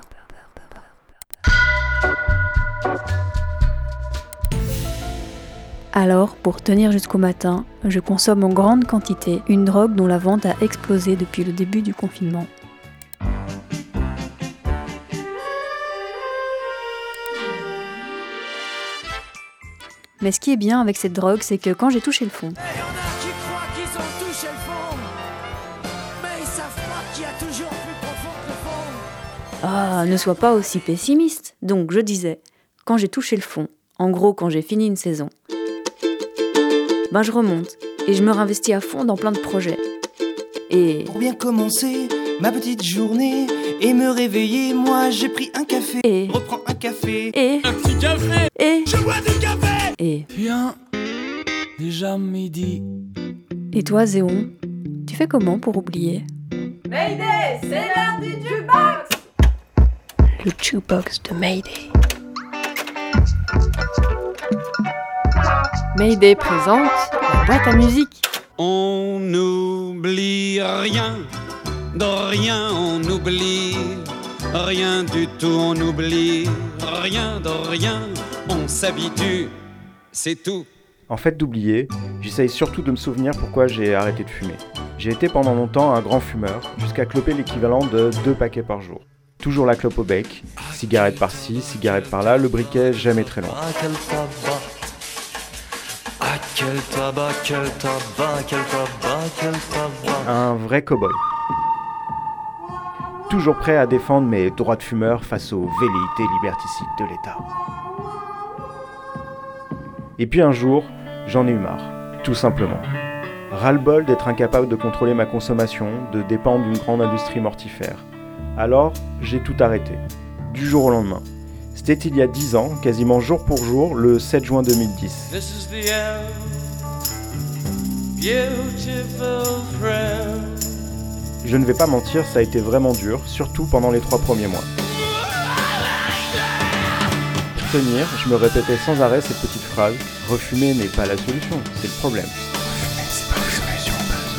Alors, pour tenir jusqu'au matin, je consomme en grande quantité une drogue dont la vente a explosé depuis le début du confinement. Mais ce qui est bien avec cette drogue, c'est que quand j'ai touché le fond, Qui croient qu'ils ont touché le fond, mais ils savent pas qu'il y a toujours plus profond que le fond. ah, ne sois pas aussi pessimiste. Donc je disais, quand j'ai touché le fond, en gros quand j'ai fini une saison, ben je remonte et je me réinvestis à fond dans plein de projets. Et Pour bien commencer ma petite journée et me réveiller, moi j'ai pris un café. Et reprends un café. Et un petit café. Et je bois du café. Et Viens, déjà midi. Et toi, Zéon, tu fais comment pour oublier? Mayday, c'est l'heure du jukebox Le jukebox de Mayday. Mayday présente la boîte à musique. On n'oublie rien, de rien on oublie. rien du tout, on oublie, rien de rien, on s'habitue, c'est tout. En fait d'oublier, j'essaye surtout de me souvenir pourquoi j'ai arrêté de fumer. J'ai été pendant longtemps un grand fumeur, jusqu'à cloper l'équivalent de deux paquets par jour. Toujours la clope au bec, cigarette par-ci, cigarette par-là, le briquet jamais très loin. Ah quel tabac? Ah quel tabac, quel tabac, quel tabac, quel tabac? Un vrai cow-boy. Toujours prêt à défendre mes droits de fumeur face aux velléités liberticides de l'État. Et puis un jour, j'en ai eu marre, tout simplement. Ras-le-bol d'être incapable de contrôler ma consommation, de dépendre d'une grande industrie mortifère. Alors, j'ai tout arrêté, du jour au lendemain. C'était il y a 10 ans, quasiment jour pour jour, le 7 juin 2010. This is the end, beautiful friend. Je ne vais pas mentir, ça a été vraiment dur, surtout pendant les trois premiers mois. Tenir, je me répétais sans arrêt cette petite phrase Refumer n'est pas la solution, c'est le problème. C'est pas la solution,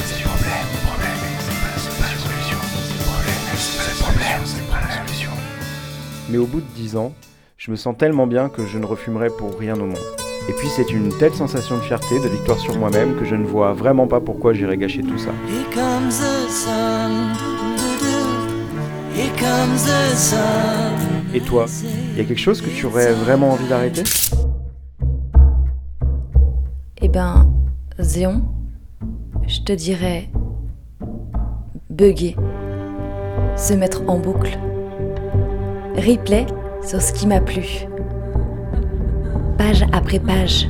c'est le problème, le problème, c'est pas, c'est pas la solution, c'est le problème, c'est le problème, c'est pas la solution. Mais au bout de 10 ans, je me sens tellement bien que je ne refumerai pour rien au monde. Et puis c'est une telle sensation de fierté, de victoire sur moi-même, que je ne vois vraiment pas pourquoi j'irais gâcher tout ça. Here comes the sun, doo-doo. Here comes the sun. Et toi, il y a quelque chose que tu aurais vraiment envie d'arrêter? Eh ben, Zéon, je te dirais bugger, se mettre en boucle, replay sur ce qui m'a plu, page après page,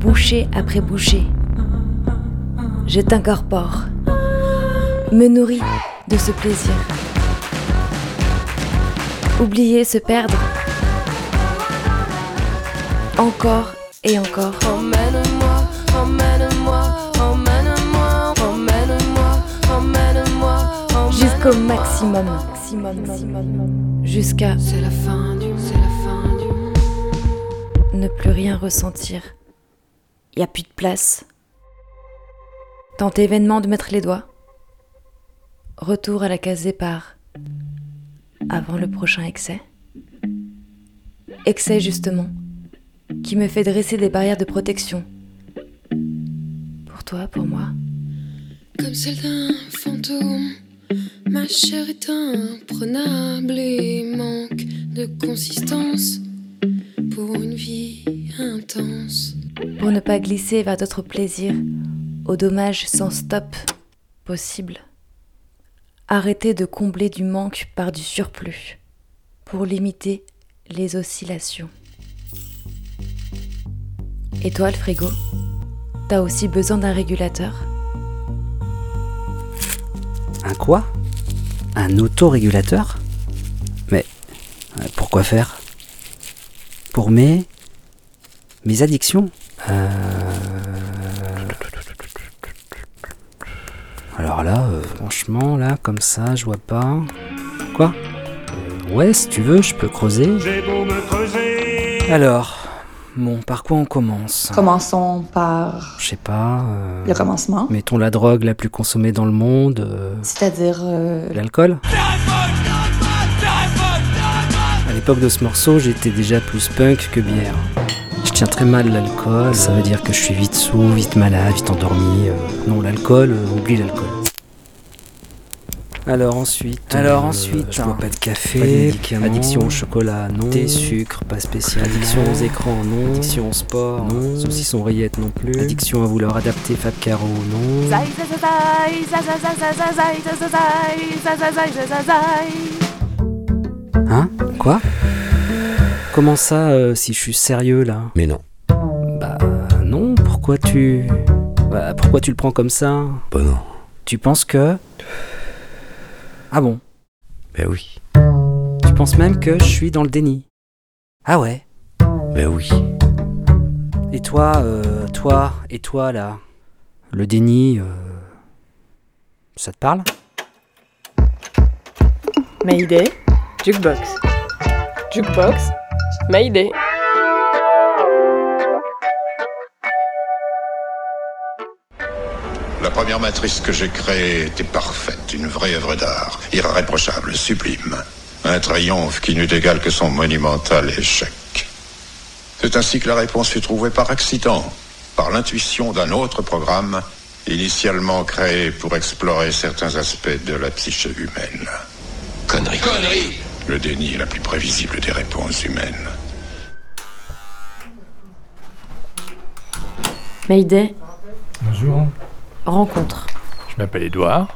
bouchée après bouchée. Je t'incorpore, me nourris de ce plaisir. Oublier, se perdre, encore et encore. Emmène-moi, emmène-moi, emmène-moi, emmène-moi, emmène-moi. Jusqu'au maximum, maximum, maximum. jusqu'à C'est la fin du, c'est la fin du. ne plus rien ressentir. Y a plus de place. Tenter vainement de mettre les doigts. Retour à la case départ. Avant le prochain excès. Excès justement, qui me fait dresser des barrières de protection. Pour toi, pour moi. Comme celle d'un fantôme, ma chair est imprenable et manque de consistance pour une vie intense. Pour ne pas glisser vers d'autres plaisirs, au dommage sans stop possible. Arrêter de combler du manque par du surplus, pour limiter les oscillations. Et toi, le frigo T'as aussi besoin d'un régulateur? Un quoi? Un autorégulateur? Mais euh, pourquoi faire? Pour mes. mes addictions? Euh. Alors là, euh, franchement, là, comme ça, je vois pas. Quoi? Euh, Ouais, si tu veux, je peux creuser. J'ai beau me creuser. Alors, bon, par quoi on commence Commençons par Je sais pas. euh, le commencement, Mettons la drogue la plus consommée dans le monde. euh, c'est-à-dire euh, L'alcool À l'époque de ce morceau, j'étais déjà plus punk que bière. Je tiens très mal l'alcool, ça veut dire que je suis vite sous, vite malade, vite endormi. Non, l'alcool, oublie l'alcool. Alors ensuite, alors ensuite, pas de café, pas addiction au chocolat, non, thé, sucre, pas spécial, addiction aux écrans, non, addiction au sport, non, saucisson rillette, non plus, addiction à vouloir adapter Fab Caro, non. Hein Quoi Comment ça, euh, si je suis sérieux là? Mais non. Bah non, pourquoi tu... Bah, pourquoi tu le prends comme ça? Bah non. Tu penses que... Ah bon? Ben oui. Tu penses même que je suis dans le déni? Ah ouais? Ben oui. Et toi, euh, toi, et toi là Le déni, euh, ça te parle? Mayday, jukebox. Jukebox, Mayday. La première matrice que j'ai créée était parfaite, une vraie œuvre d'art, irréprochable, sublime. Un triomphe qui n'eut égal que son monumental échec. C'est ainsi que la réponse fut trouvée par accident, par l'intuition d'un autre programme, initialement créé pour explorer certains aspects de la psyché humaine. Connerie. Connerie Le déni est la plus prévisible des réponses humaines. Mayday, Bonjour, rencontre. je m'appelle Edouard.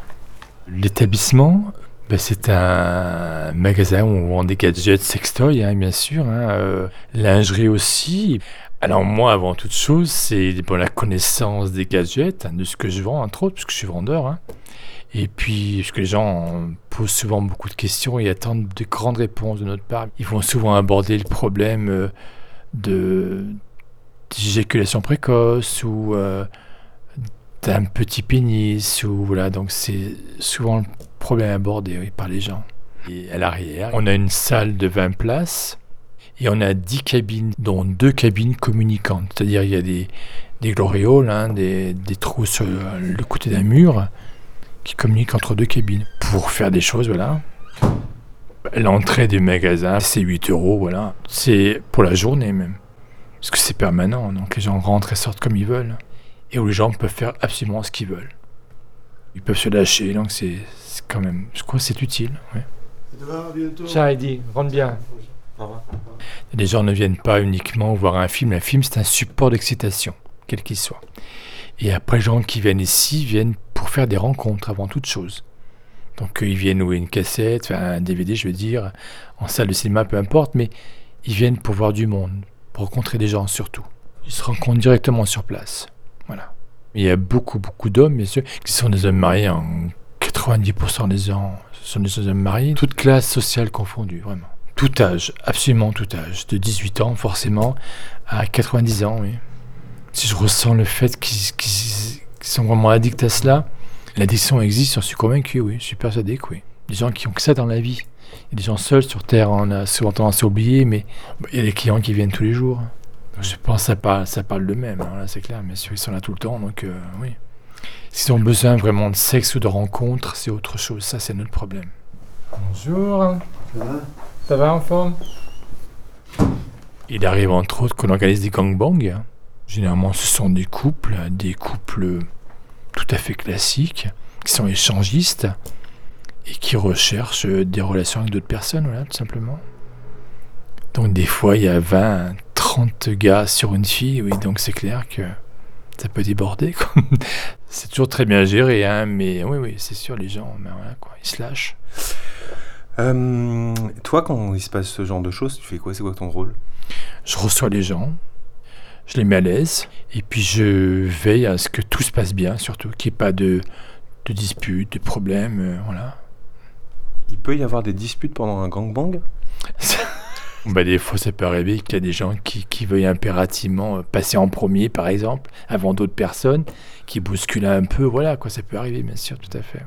L'établissement, ben, c'est un magasin où on vend des gadgets sextoy, hein, bien sûr, hein, euh, lingerie aussi. Alors moi, avant toute chose, c'est bon, la connaissance des gadgets, hein, de ce que je vends, entre autres, parce que je suis vendeur. hein. Et puis, parce que les gens posent souvent beaucoup de questions et attendent de grandes réponses de notre part. Ils vont souvent aborder le problème euh, de d'éjaculation précoce ou euh, d'un petit pénis ou voilà donc c'est souvent le problème abordé par les gens et à l'arrière on a une salle de 20 places et on a 10 cabines dont deux cabines communicantes c'est à dire il y a des, des glorioles hein, des, des trous sur le côté d'un mur qui communiquent entre deux cabines pour faire des choses voilà L'entrée du magasin, c'est 8 euros, voilà. C'est pour la journée même. Parce que c'est permanent, donc les gens rentrent et sortent comme ils veulent. Et où les gens peuvent faire absolument ce qu'ils veulent. Ils peuvent se lâcher, donc c'est quand même, je crois que c'est utile. Ouais. Ciao Heidi, rentre bien. Les gens ne viennent pas uniquement voir un film. Un film, c'est un support d'excitation, quel qu'il soit. Et après, les gens qui viennent ici viennent pour faire des rencontres avant toute chose. Donc, euh, ils viennent louer une cassette, enfin, un DVD, je veux dire, en salle de cinéma, peu importe, mais ils viennent pour voir du monde, pour rencontrer des gens surtout. Ils se rencontrent directement sur place. Voilà. Il y a beaucoup, beaucoup d'hommes, bien sûr, qui sont des hommes mariés. En 90% des gens sont des hommes mariés, toutes classes sociales confondues, vraiment. Tout âge, absolument tout âge. De 18 ans, forcément, à 90 ans, oui. Si je ressens le fait qu'ils sont vraiment addicts à cela, l'addiction existe, j'en suis convaincu, oui. Je suis persuadé que oui. Des gens qui ont que ça dans la vie. Il y a des gens seuls sur Terre, on a souvent tendance à oublier, mais il y a des clients qui viennent tous les jours. Je pense que ça parle, ça parle d'eux-mêmes, hein, c'est clair, mais sûr, ils sont là tout le temps, donc euh, oui. S'ils ont besoin vraiment de sexe ou de rencontre, c'est autre chose, ça c'est notre problème. Bonjour. Ça va? Ça va en forme Il arrive entre autres qu'on organise des gangbangs. hein. Généralement, ce sont des couples, des couples tout à fait classiques, qui sont échangistes et qui recherchent des relations avec d'autres personnes, voilà, tout simplement. Donc des fois, il y a 20, 30 gars sur une fille, oui, donc c'est clair que ça peut déborder. [LAUGHS] c'est toujours très bien géré, hein, mais oui, oui, c'est sûr, les gens, ben voilà, quoi, ils se lâchent. Euh, toi, quand il se passe ce genre de choses, tu fais quoi? C'est quoi ton rôle? Je reçois les gens, je les mets à l'aise, et puis je veille à ce que tout se passe bien, surtout, qu'il n'y ait pas de, de disputes, de problèmes, euh, voilà. Il peut y avoir des disputes pendant un gangbang [LAUGHS] Bah, des fois, ça peut arriver qu'il y a des gens qui, qui veuillent impérativement euh, passer en premier, par exemple, avant d'autres personnes, qui bousculent un peu. Voilà, quoi, ça peut arriver, bien sûr, tout à fait.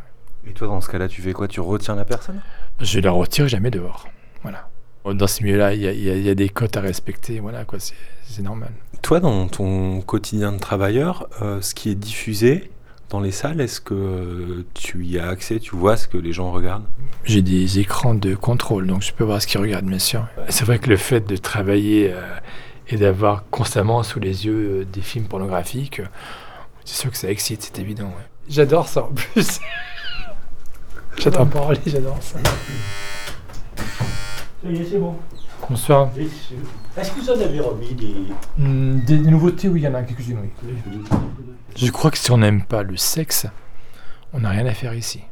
Et toi, dans ce cas-là, tu fais quoi? Tu retiens la personne? Je la retire jamais dehors. Voilà. Dans ce milieu-là, il y, a- y y des cotes à respecter. Voilà, quoi, c'est c'est normal. Toi, dans ton quotidien de travailleur, euh, ce qui est diffusé dans les salles, est-ce que tu y as accès Tu vois ce que les gens regardent? J'ai des écrans de contrôle, donc je peux voir ce qu'ils regardent, bien sûr. C'est vrai que le fait de travailler euh, et d'avoir constamment sous les yeux euh, des films pornographiques, euh, c'est sûr que ça excite, c'est évident. ouais. J'adore ça en plus. [LAUGHS] j'adore parler, j'adore ça. c'est bon. Bonsoir. Est-ce que vous en avez remis des... Hmm, des nouveautés, oui, il y en a quelques-unes, oui. Je crois que si on n'aime pas le sexe, on n'a rien à faire ici.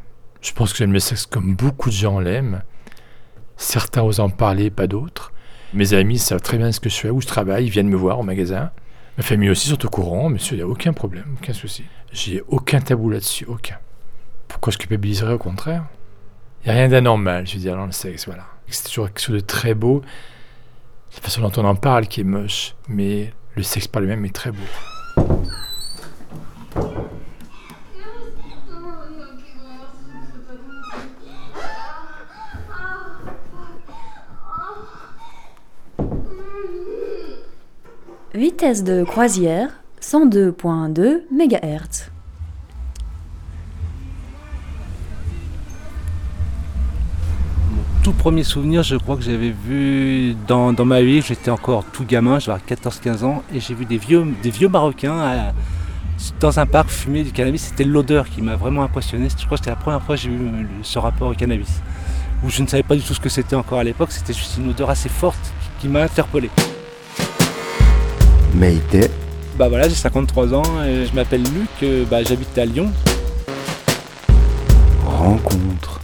Je pense que j'aime le sexe comme beaucoup de gens l'aiment. Certains osent en parler, pas d'autres. Mes amis savent très bien ce que je fais, où je travaille, ils viennent me voir au magasin. Ma famille aussi sont au courant, monsieur, il n'y a aucun problème, aucun souci. J'ai aucun tabou là-dessus, aucun. Pourquoi je culpabiliserais au contraire? Il n'y a rien d'anormal, je veux dire, dans le sexe, voilà. C'est toujours quelque chose de très beau. C'est la façon dont on en parle qui est moche, mais le sexe par lui-même est très beau. Vitesse de croisière 102.2 MHz. tout premier souvenir, je crois que j'avais vu dans, dans ma vie, j'étais encore tout gamin, j'avais 14-15 ans, et j'ai vu des vieux, des vieux Marocains à- dans un parc fumer du cannabis. C'était l'odeur qui m'a vraiment impressionné. Je crois que c'était la première fois que j'ai eu ce rapport au cannabis. Où je ne savais pas du tout ce que c'était encore à l'époque, c'était juste une odeur assez forte qui m'a interpellé. Mayday. Bah voilà, j'ai 53 ans, et je m'appelle Luc, euh, bah, j'habite à Lyon. Rencontre.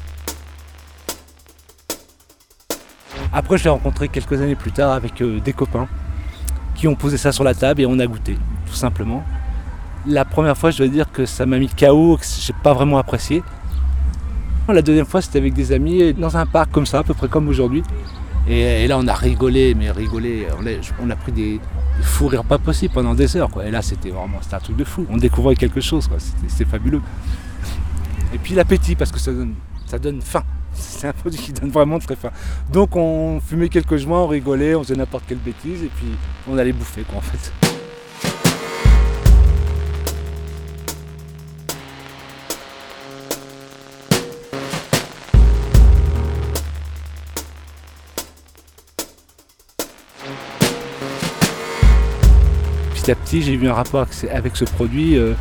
Après, je l'ai rencontré quelques années plus tard avec euh, des copains qui ont posé ça sur la table et on a goûté, tout simplement. La première fois, je dois dire que ça m'a mis KO, que j'ai pas vraiment apprécié. La deuxième fois, c'était avec des amis dans un parc comme ça, à peu près comme aujourd'hui. Et, et là, on a rigolé, mais rigolé. On a, on a pris des, des fous rires pas possibles pendant des heures. Quoi. Et là, c'était vraiment c'était un truc de fou. On découvrait quelque chose, c'était fabuleux. Et puis l'appétit, parce que ça donne, ça donne faim. C'est un produit qui donne vraiment très faim. Donc on fumait quelques joints, on rigolait, on faisait n'importe quelle bêtise et puis on allait bouffer quoi en fait. Petit à petit j'ai eu un rapport avec ce- produit. euh,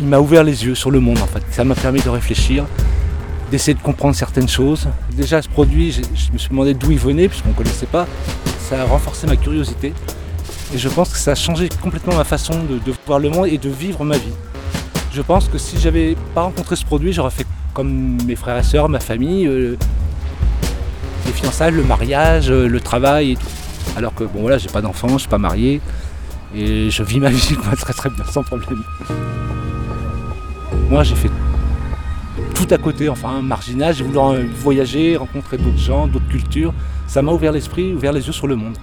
il m'a ouvert les yeux sur le monde en fait. Ça m'a permis de réfléchir, d'essayer de comprendre certaines choses. Déjà ce produit, je me suis demandé d'où il venait, puisqu'on ne connaissait pas. Ça a renforcé ma curiosité. Et je pense que ça a changé complètement ma façon de, de voir le monde et de vivre ma vie. Je pense que si j'avais pas rencontré ce produit, j'aurais fait comme mes frères et sœurs, ma famille, euh, les fiançailles, le mariage, euh, le travail et tout. Alors que bon voilà, j'ai pas d'enfant, je suis pas marié et je vis ma vie [LAUGHS] très très bien, sans problème. Moi j'ai fait tout à côté, enfin marginal, j'ai voulu voyager, rencontrer d'autres gens, d'autres cultures. Ça m'a ouvert l'esprit, ouvert les yeux sur le monde.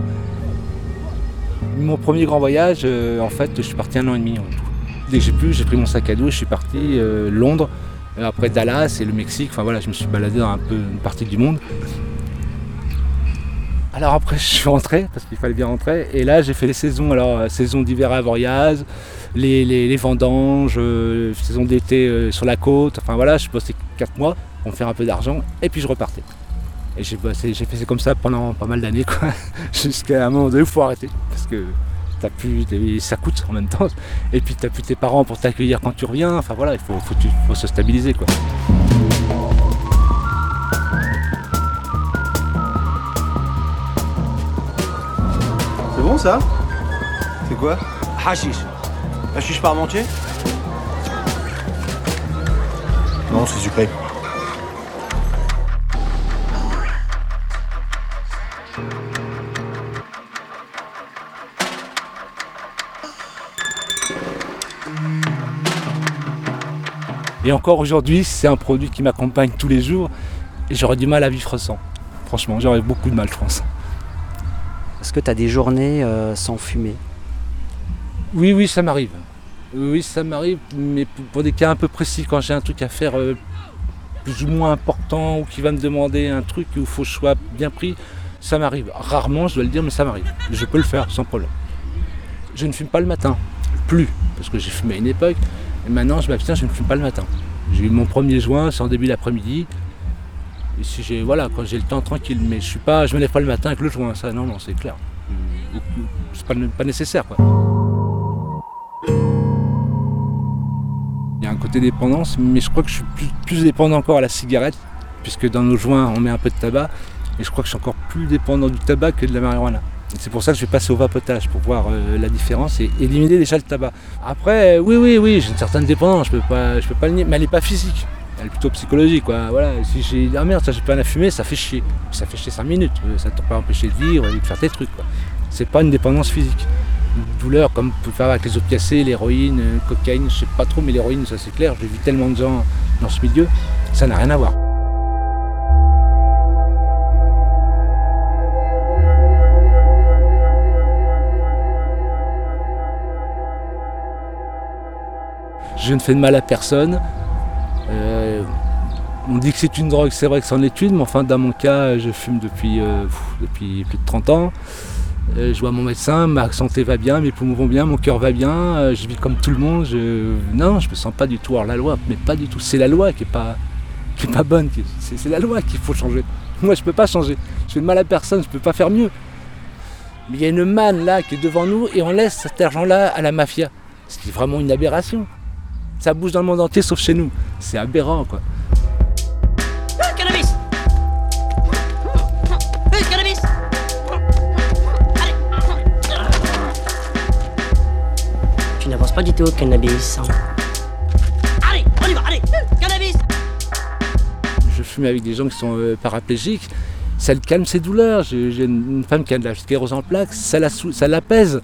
Mon premier grand voyage, euh, en fait, je suis parti un an et demi en tout. Dès que j'ai pu, j'ai pris mon sac à dos je suis parti euh, Londres, euh, après Dallas et le Mexique. Enfin voilà, je me suis baladé dans un peu une partie du monde. Alors après, [LAUGHS] je suis rentré parce qu'il fallait bien rentrer. Et là, j'ai fait les saisons. Alors, euh, saison d'hiver à Voriaz, les, les- vendanges, euh, saison d'été euh, sur la côte. Enfin voilà, je bossais 4 mois pour me faire un peu d'argent. Et puis je repartais. Et j'ai bossé- j'ai fait ça comme ça pendant pas mal d'années, quoi. [LAUGHS] Jusqu'à un moment donné, il faut arrêter. Parce que t'as plus, ça coûte en même temps. Et puis t'as plus tes parents pour t'accueillir quand tu reviens. Enfin voilà, il faut, faut, faut se stabiliser, quoi. Bon ça C'est quoi Hashish. Hashish parmentier Non, c'est sucré. Et encore aujourd'hui, c'est un produit qui m'accompagne tous les jours. Et j'aurais du mal à vivre sans. Franchement, j'aurais beaucoup de mal, je pense. Est-ce que tu as des journées euh, sans fumer? Oui, oui, ça m'arrive. Oui, ça m'arrive, mais pour- pour des cas un peu précis, quand j'ai un truc à faire euh, plus ou moins important ou qui va me demander un truc où il faut que je sois bien pris, ça m'arrive. Rarement, je dois le dire, mais ça m'arrive. Je peux le faire sans problème. Je ne fume pas le matin, plus, parce que j'ai fumé à une époque, et maintenant je m'abstiens, je ne fume pas le matin. J'ai eu mon premier joint, c'est en début d'après-midi. Et si j'ai, voilà, quand j'ai le temps tranquille, mais je suis pas, je me lève pas le matin avec le joint, ça, non, non, c'est clair. C'est pas, pas nécessaire, quoi. Il y a un côté dépendance, mais je crois que je suis plus, dépendant encore à la cigarette, puisque dans nos joints on met un peu de tabac, et je crois que je suis encore plus dépendant du tabac que de la marijuana. C'est pour ça que je vais passer au vapotage, pour voir euh, la différence et éliminer déjà le tabac. Après, oui, oui, oui, j'ai une certaine dépendance, je peux pas, je peux pas le nier, mais elle n'est pas physique. Elle est plutôt psychologique, quoi. Voilà, si j'ai ah merde, ça j'ai rien à fumer, ça fait chier. Ça fait chier 5 minutes, euh, ça ne t'a pas empêché de vivre et de faire tes trucs. C'est pas une dépendance physique. Une douleur comme peut faire avec les opiacés, l'héroïne, euh, le cocaïne, je sais pas trop, mais l'héroïne, ça c'est clair. J'ai vu tellement de gens dans ce milieu, ça n'a rien à voir. Je ne fais de mal à personne. On dit que c'est une drogue, c'est vrai que c'en est une, mais enfin dans mon cas, je fume depuis, euh, plus de 30 ans. Euh, je vois mon médecin, ma santé va bien, mes poumons vont bien, mon cœur va bien, euh, je vis comme tout le monde. Non, je me sens pas du tout hors la loi, mais pas du tout. C'est la loi qui est pas, qui est pas bonne, c'est la loi qu'il faut changer. Moi, je peux pas changer. Je fais de mal à personne, je peux pas faire mieux. Mais il y a une manne là qui est devant nous et on laisse cet argent-là à la mafia. C'est vraiment une aberration. Ça bouge dans le monde entier sauf chez nous. C'est aberrant quoi. Pas du tout, cannabis. Allez, on y va, allez Cannabis Je fume avec des gens qui sont euh, paraplégiques. Ça le calme ses douleurs. J'ai une femme qui a de la sclérose en plaques, ça la sou- ça l'apaise.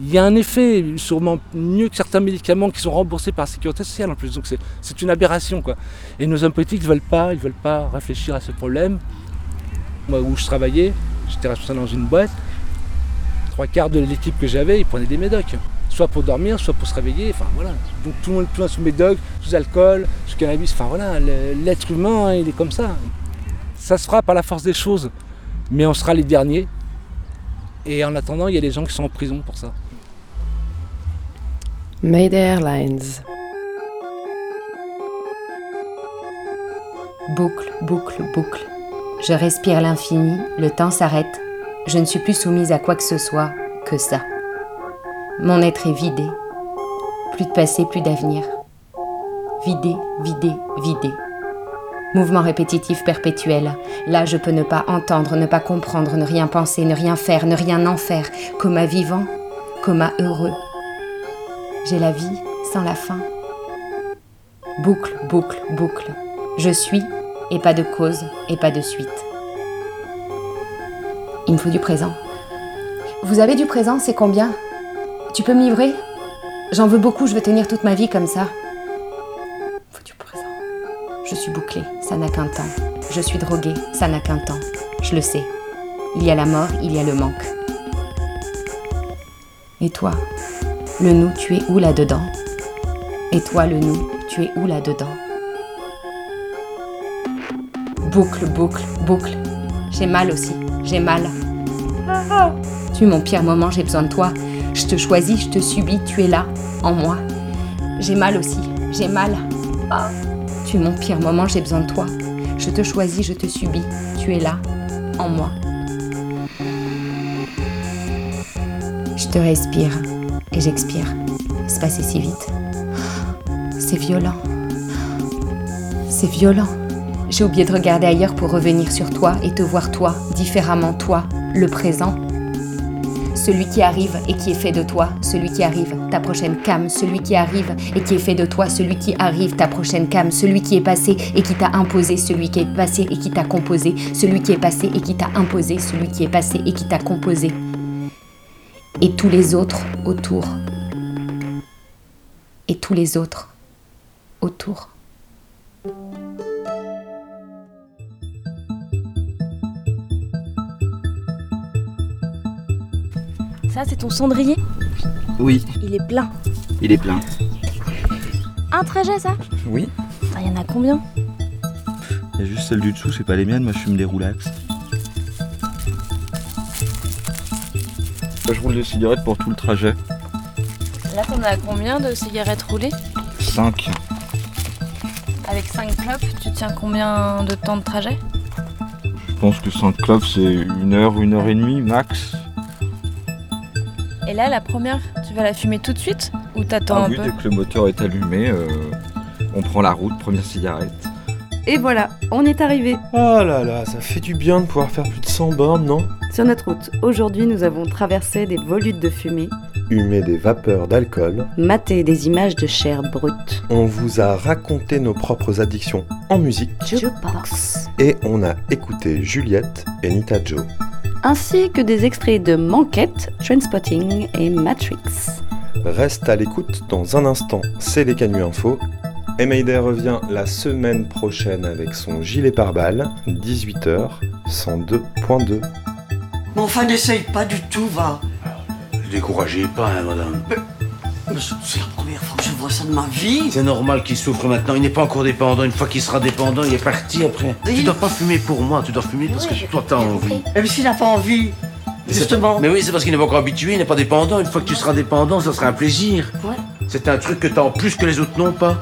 Il y a un effet sûrement mieux que certains médicaments qui sont remboursés par la sécurité sociale en plus. Donc c'est- c'est une aberration quoi. Et nos hommes politiques ne veulent pas, ils veulent pas réfléchir à ce problème. Moi où je travaillais, j'étais responsable dans une boîte. Trois quarts de l'équipe que j'avais, ils prenaient des médocs. Soit pour dormir, soit pour se réveiller. Enfin voilà. Donc tout le monde monde sous médoc, sous alcool, sous cannabis. Enfin voilà, l'être humain, il est comme ça. Ça se fera par la force des choses. Mais on sera les derniers. Et en attendant, il y a des gens qui sont en prison pour ça. Mayday Airlines. Boucle, boucle, boucle. Je respire l'infini, le temps s'arrête. Je ne suis plus soumise à quoi que ce soit que ça. Mon être est vidé. Plus de passé, plus d'avenir. Vidé, vidé, vidé. Mouvement répétitif perpétuel. Là, je peux ne pas entendre, ne pas comprendre, ne rien penser, ne rien faire, ne rien en faire. Coma vivant, coma heureux. J'ai la vie sans la fin. Boucle, boucle, boucle. Je suis et pas de cause et pas de suite. Il me faut du présent. Vous avez du présent, c'est combien? Tu peux me livrer? J'en veux beaucoup, je veux tenir toute ma vie comme ça. Faut du présent. Je suis bouclée, ça n'a qu'un temps. Je suis droguée, ça n'a qu'un temps. Je le sais. Il y a la mort, il y a le manque. Et toi, le nous, tu es où là-dedans? Et toi, le nous, tu es où là-dedans? Boucle, boucle, boucle. J'ai mal aussi, j'ai mal. Tu es mon pire moment, j'ai besoin de toi. Je te choisis, je te subis, tu es là, en moi. J'ai mal aussi, j'ai mal. Ah. Tu es mon pire moment, j'ai besoin de toi. Je te choisis, je te subis, tu es là, en moi. Je te respire et j'expire. C'est passé si vite. C'est violent. C'est violent. J'ai oublié de regarder ailleurs pour revenir sur toi et te voir toi, différemment toi, le présent. Celui qui arrive et qui est fait de toi, celui qui arrive, ta prochaine cam, celui qui arrive et qui est fait de toi, celui qui arrive, ta prochaine cam, celui qui est passé et qui t'a imposé, celui qui est passé et qui t'a composé, celui qui est passé et qui t'a imposé, celui qui est passé et qui t'a composé. Et tous les autres autour. Et tous les autres autour. Ça, c'est ton cendrier Oui, Il est plein. il est plein. Un trajet, ça Oui. Il y en a combien Il y a juste celle du dessous, c'est pas les miennes, moi je fume des roulax. Je roule des cigarettes pour tout le trajet. Là, t'en as combien de cigarettes roulées 5. Avec 5 clopes, tu tiens combien de temps de trajet Je pense que 5 clopes c'est une heure, une heure et demie max. Et là, la première, tu vas la fumer tout de suite Ou t'attends Ah un oui, peu dès que le moteur est allumé, euh, on prend la route, première cigarette. Et voilà, on est arrivé. Oh là là, ça fait du bien de pouvoir faire plus de 100 bornes, non? Sur notre route, aujourd'hui, nous avons traversé des volutes de fumée, Humer des vapeurs d'alcool. maté des images de chair brute. On vous a raconté nos propres addictions en musique. Jukebox. Et on a écouté Juliette et Nita Joe. Ainsi que des extraits de Manquette, Trainspotting et Matrix. Reste à l'écoute dans un instant, c'est les Canuts Info. Et Mayday revient la semaine prochaine avec son gilet pare-balles, 18h, 102.2. Mais enfin, n'essaye pas du tout, va. Découragez pas, hein, madame. Mais c'est la première fois que je vois ça de ma vie. C'est normal qu'il souffre maintenant. Il n'est pas encore dépendant. Une fois qu'il sera dépendant, il est parti après. Tu dois pas fumer pour moi. Tu dois fumer parce que toi, t'as envie. Et mais s'il n'a pas envie, justement. Mais oui, c'est parce qu'il n'est pas encore habitué. Il n'est pas dépendant. Une fois que tu seras dépendant, ça sera un plaisir. Ouais. C'est un truc que t'as en plus que les autres n'ont pas.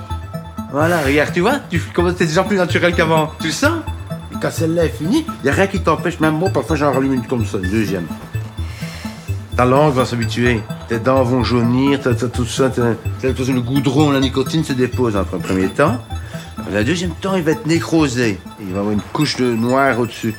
Voilà, regarde, tu vois tu, Comment t'es déjà plus naturel qu'avant. Tu le sens? Et quand celle-là est finie, il n'y a rien qui t'empêche, même moi, parfois j'en rallume une comme ça, une deuxième. Ta langue va s'habituer, tes dents vont jaunir, t'as, t'as tout ça, que le goudron, la nicotine se dépose en un premier temps. La deuxième temps, il va être nécrosé. Il va avoir une couche de noir au-dessus.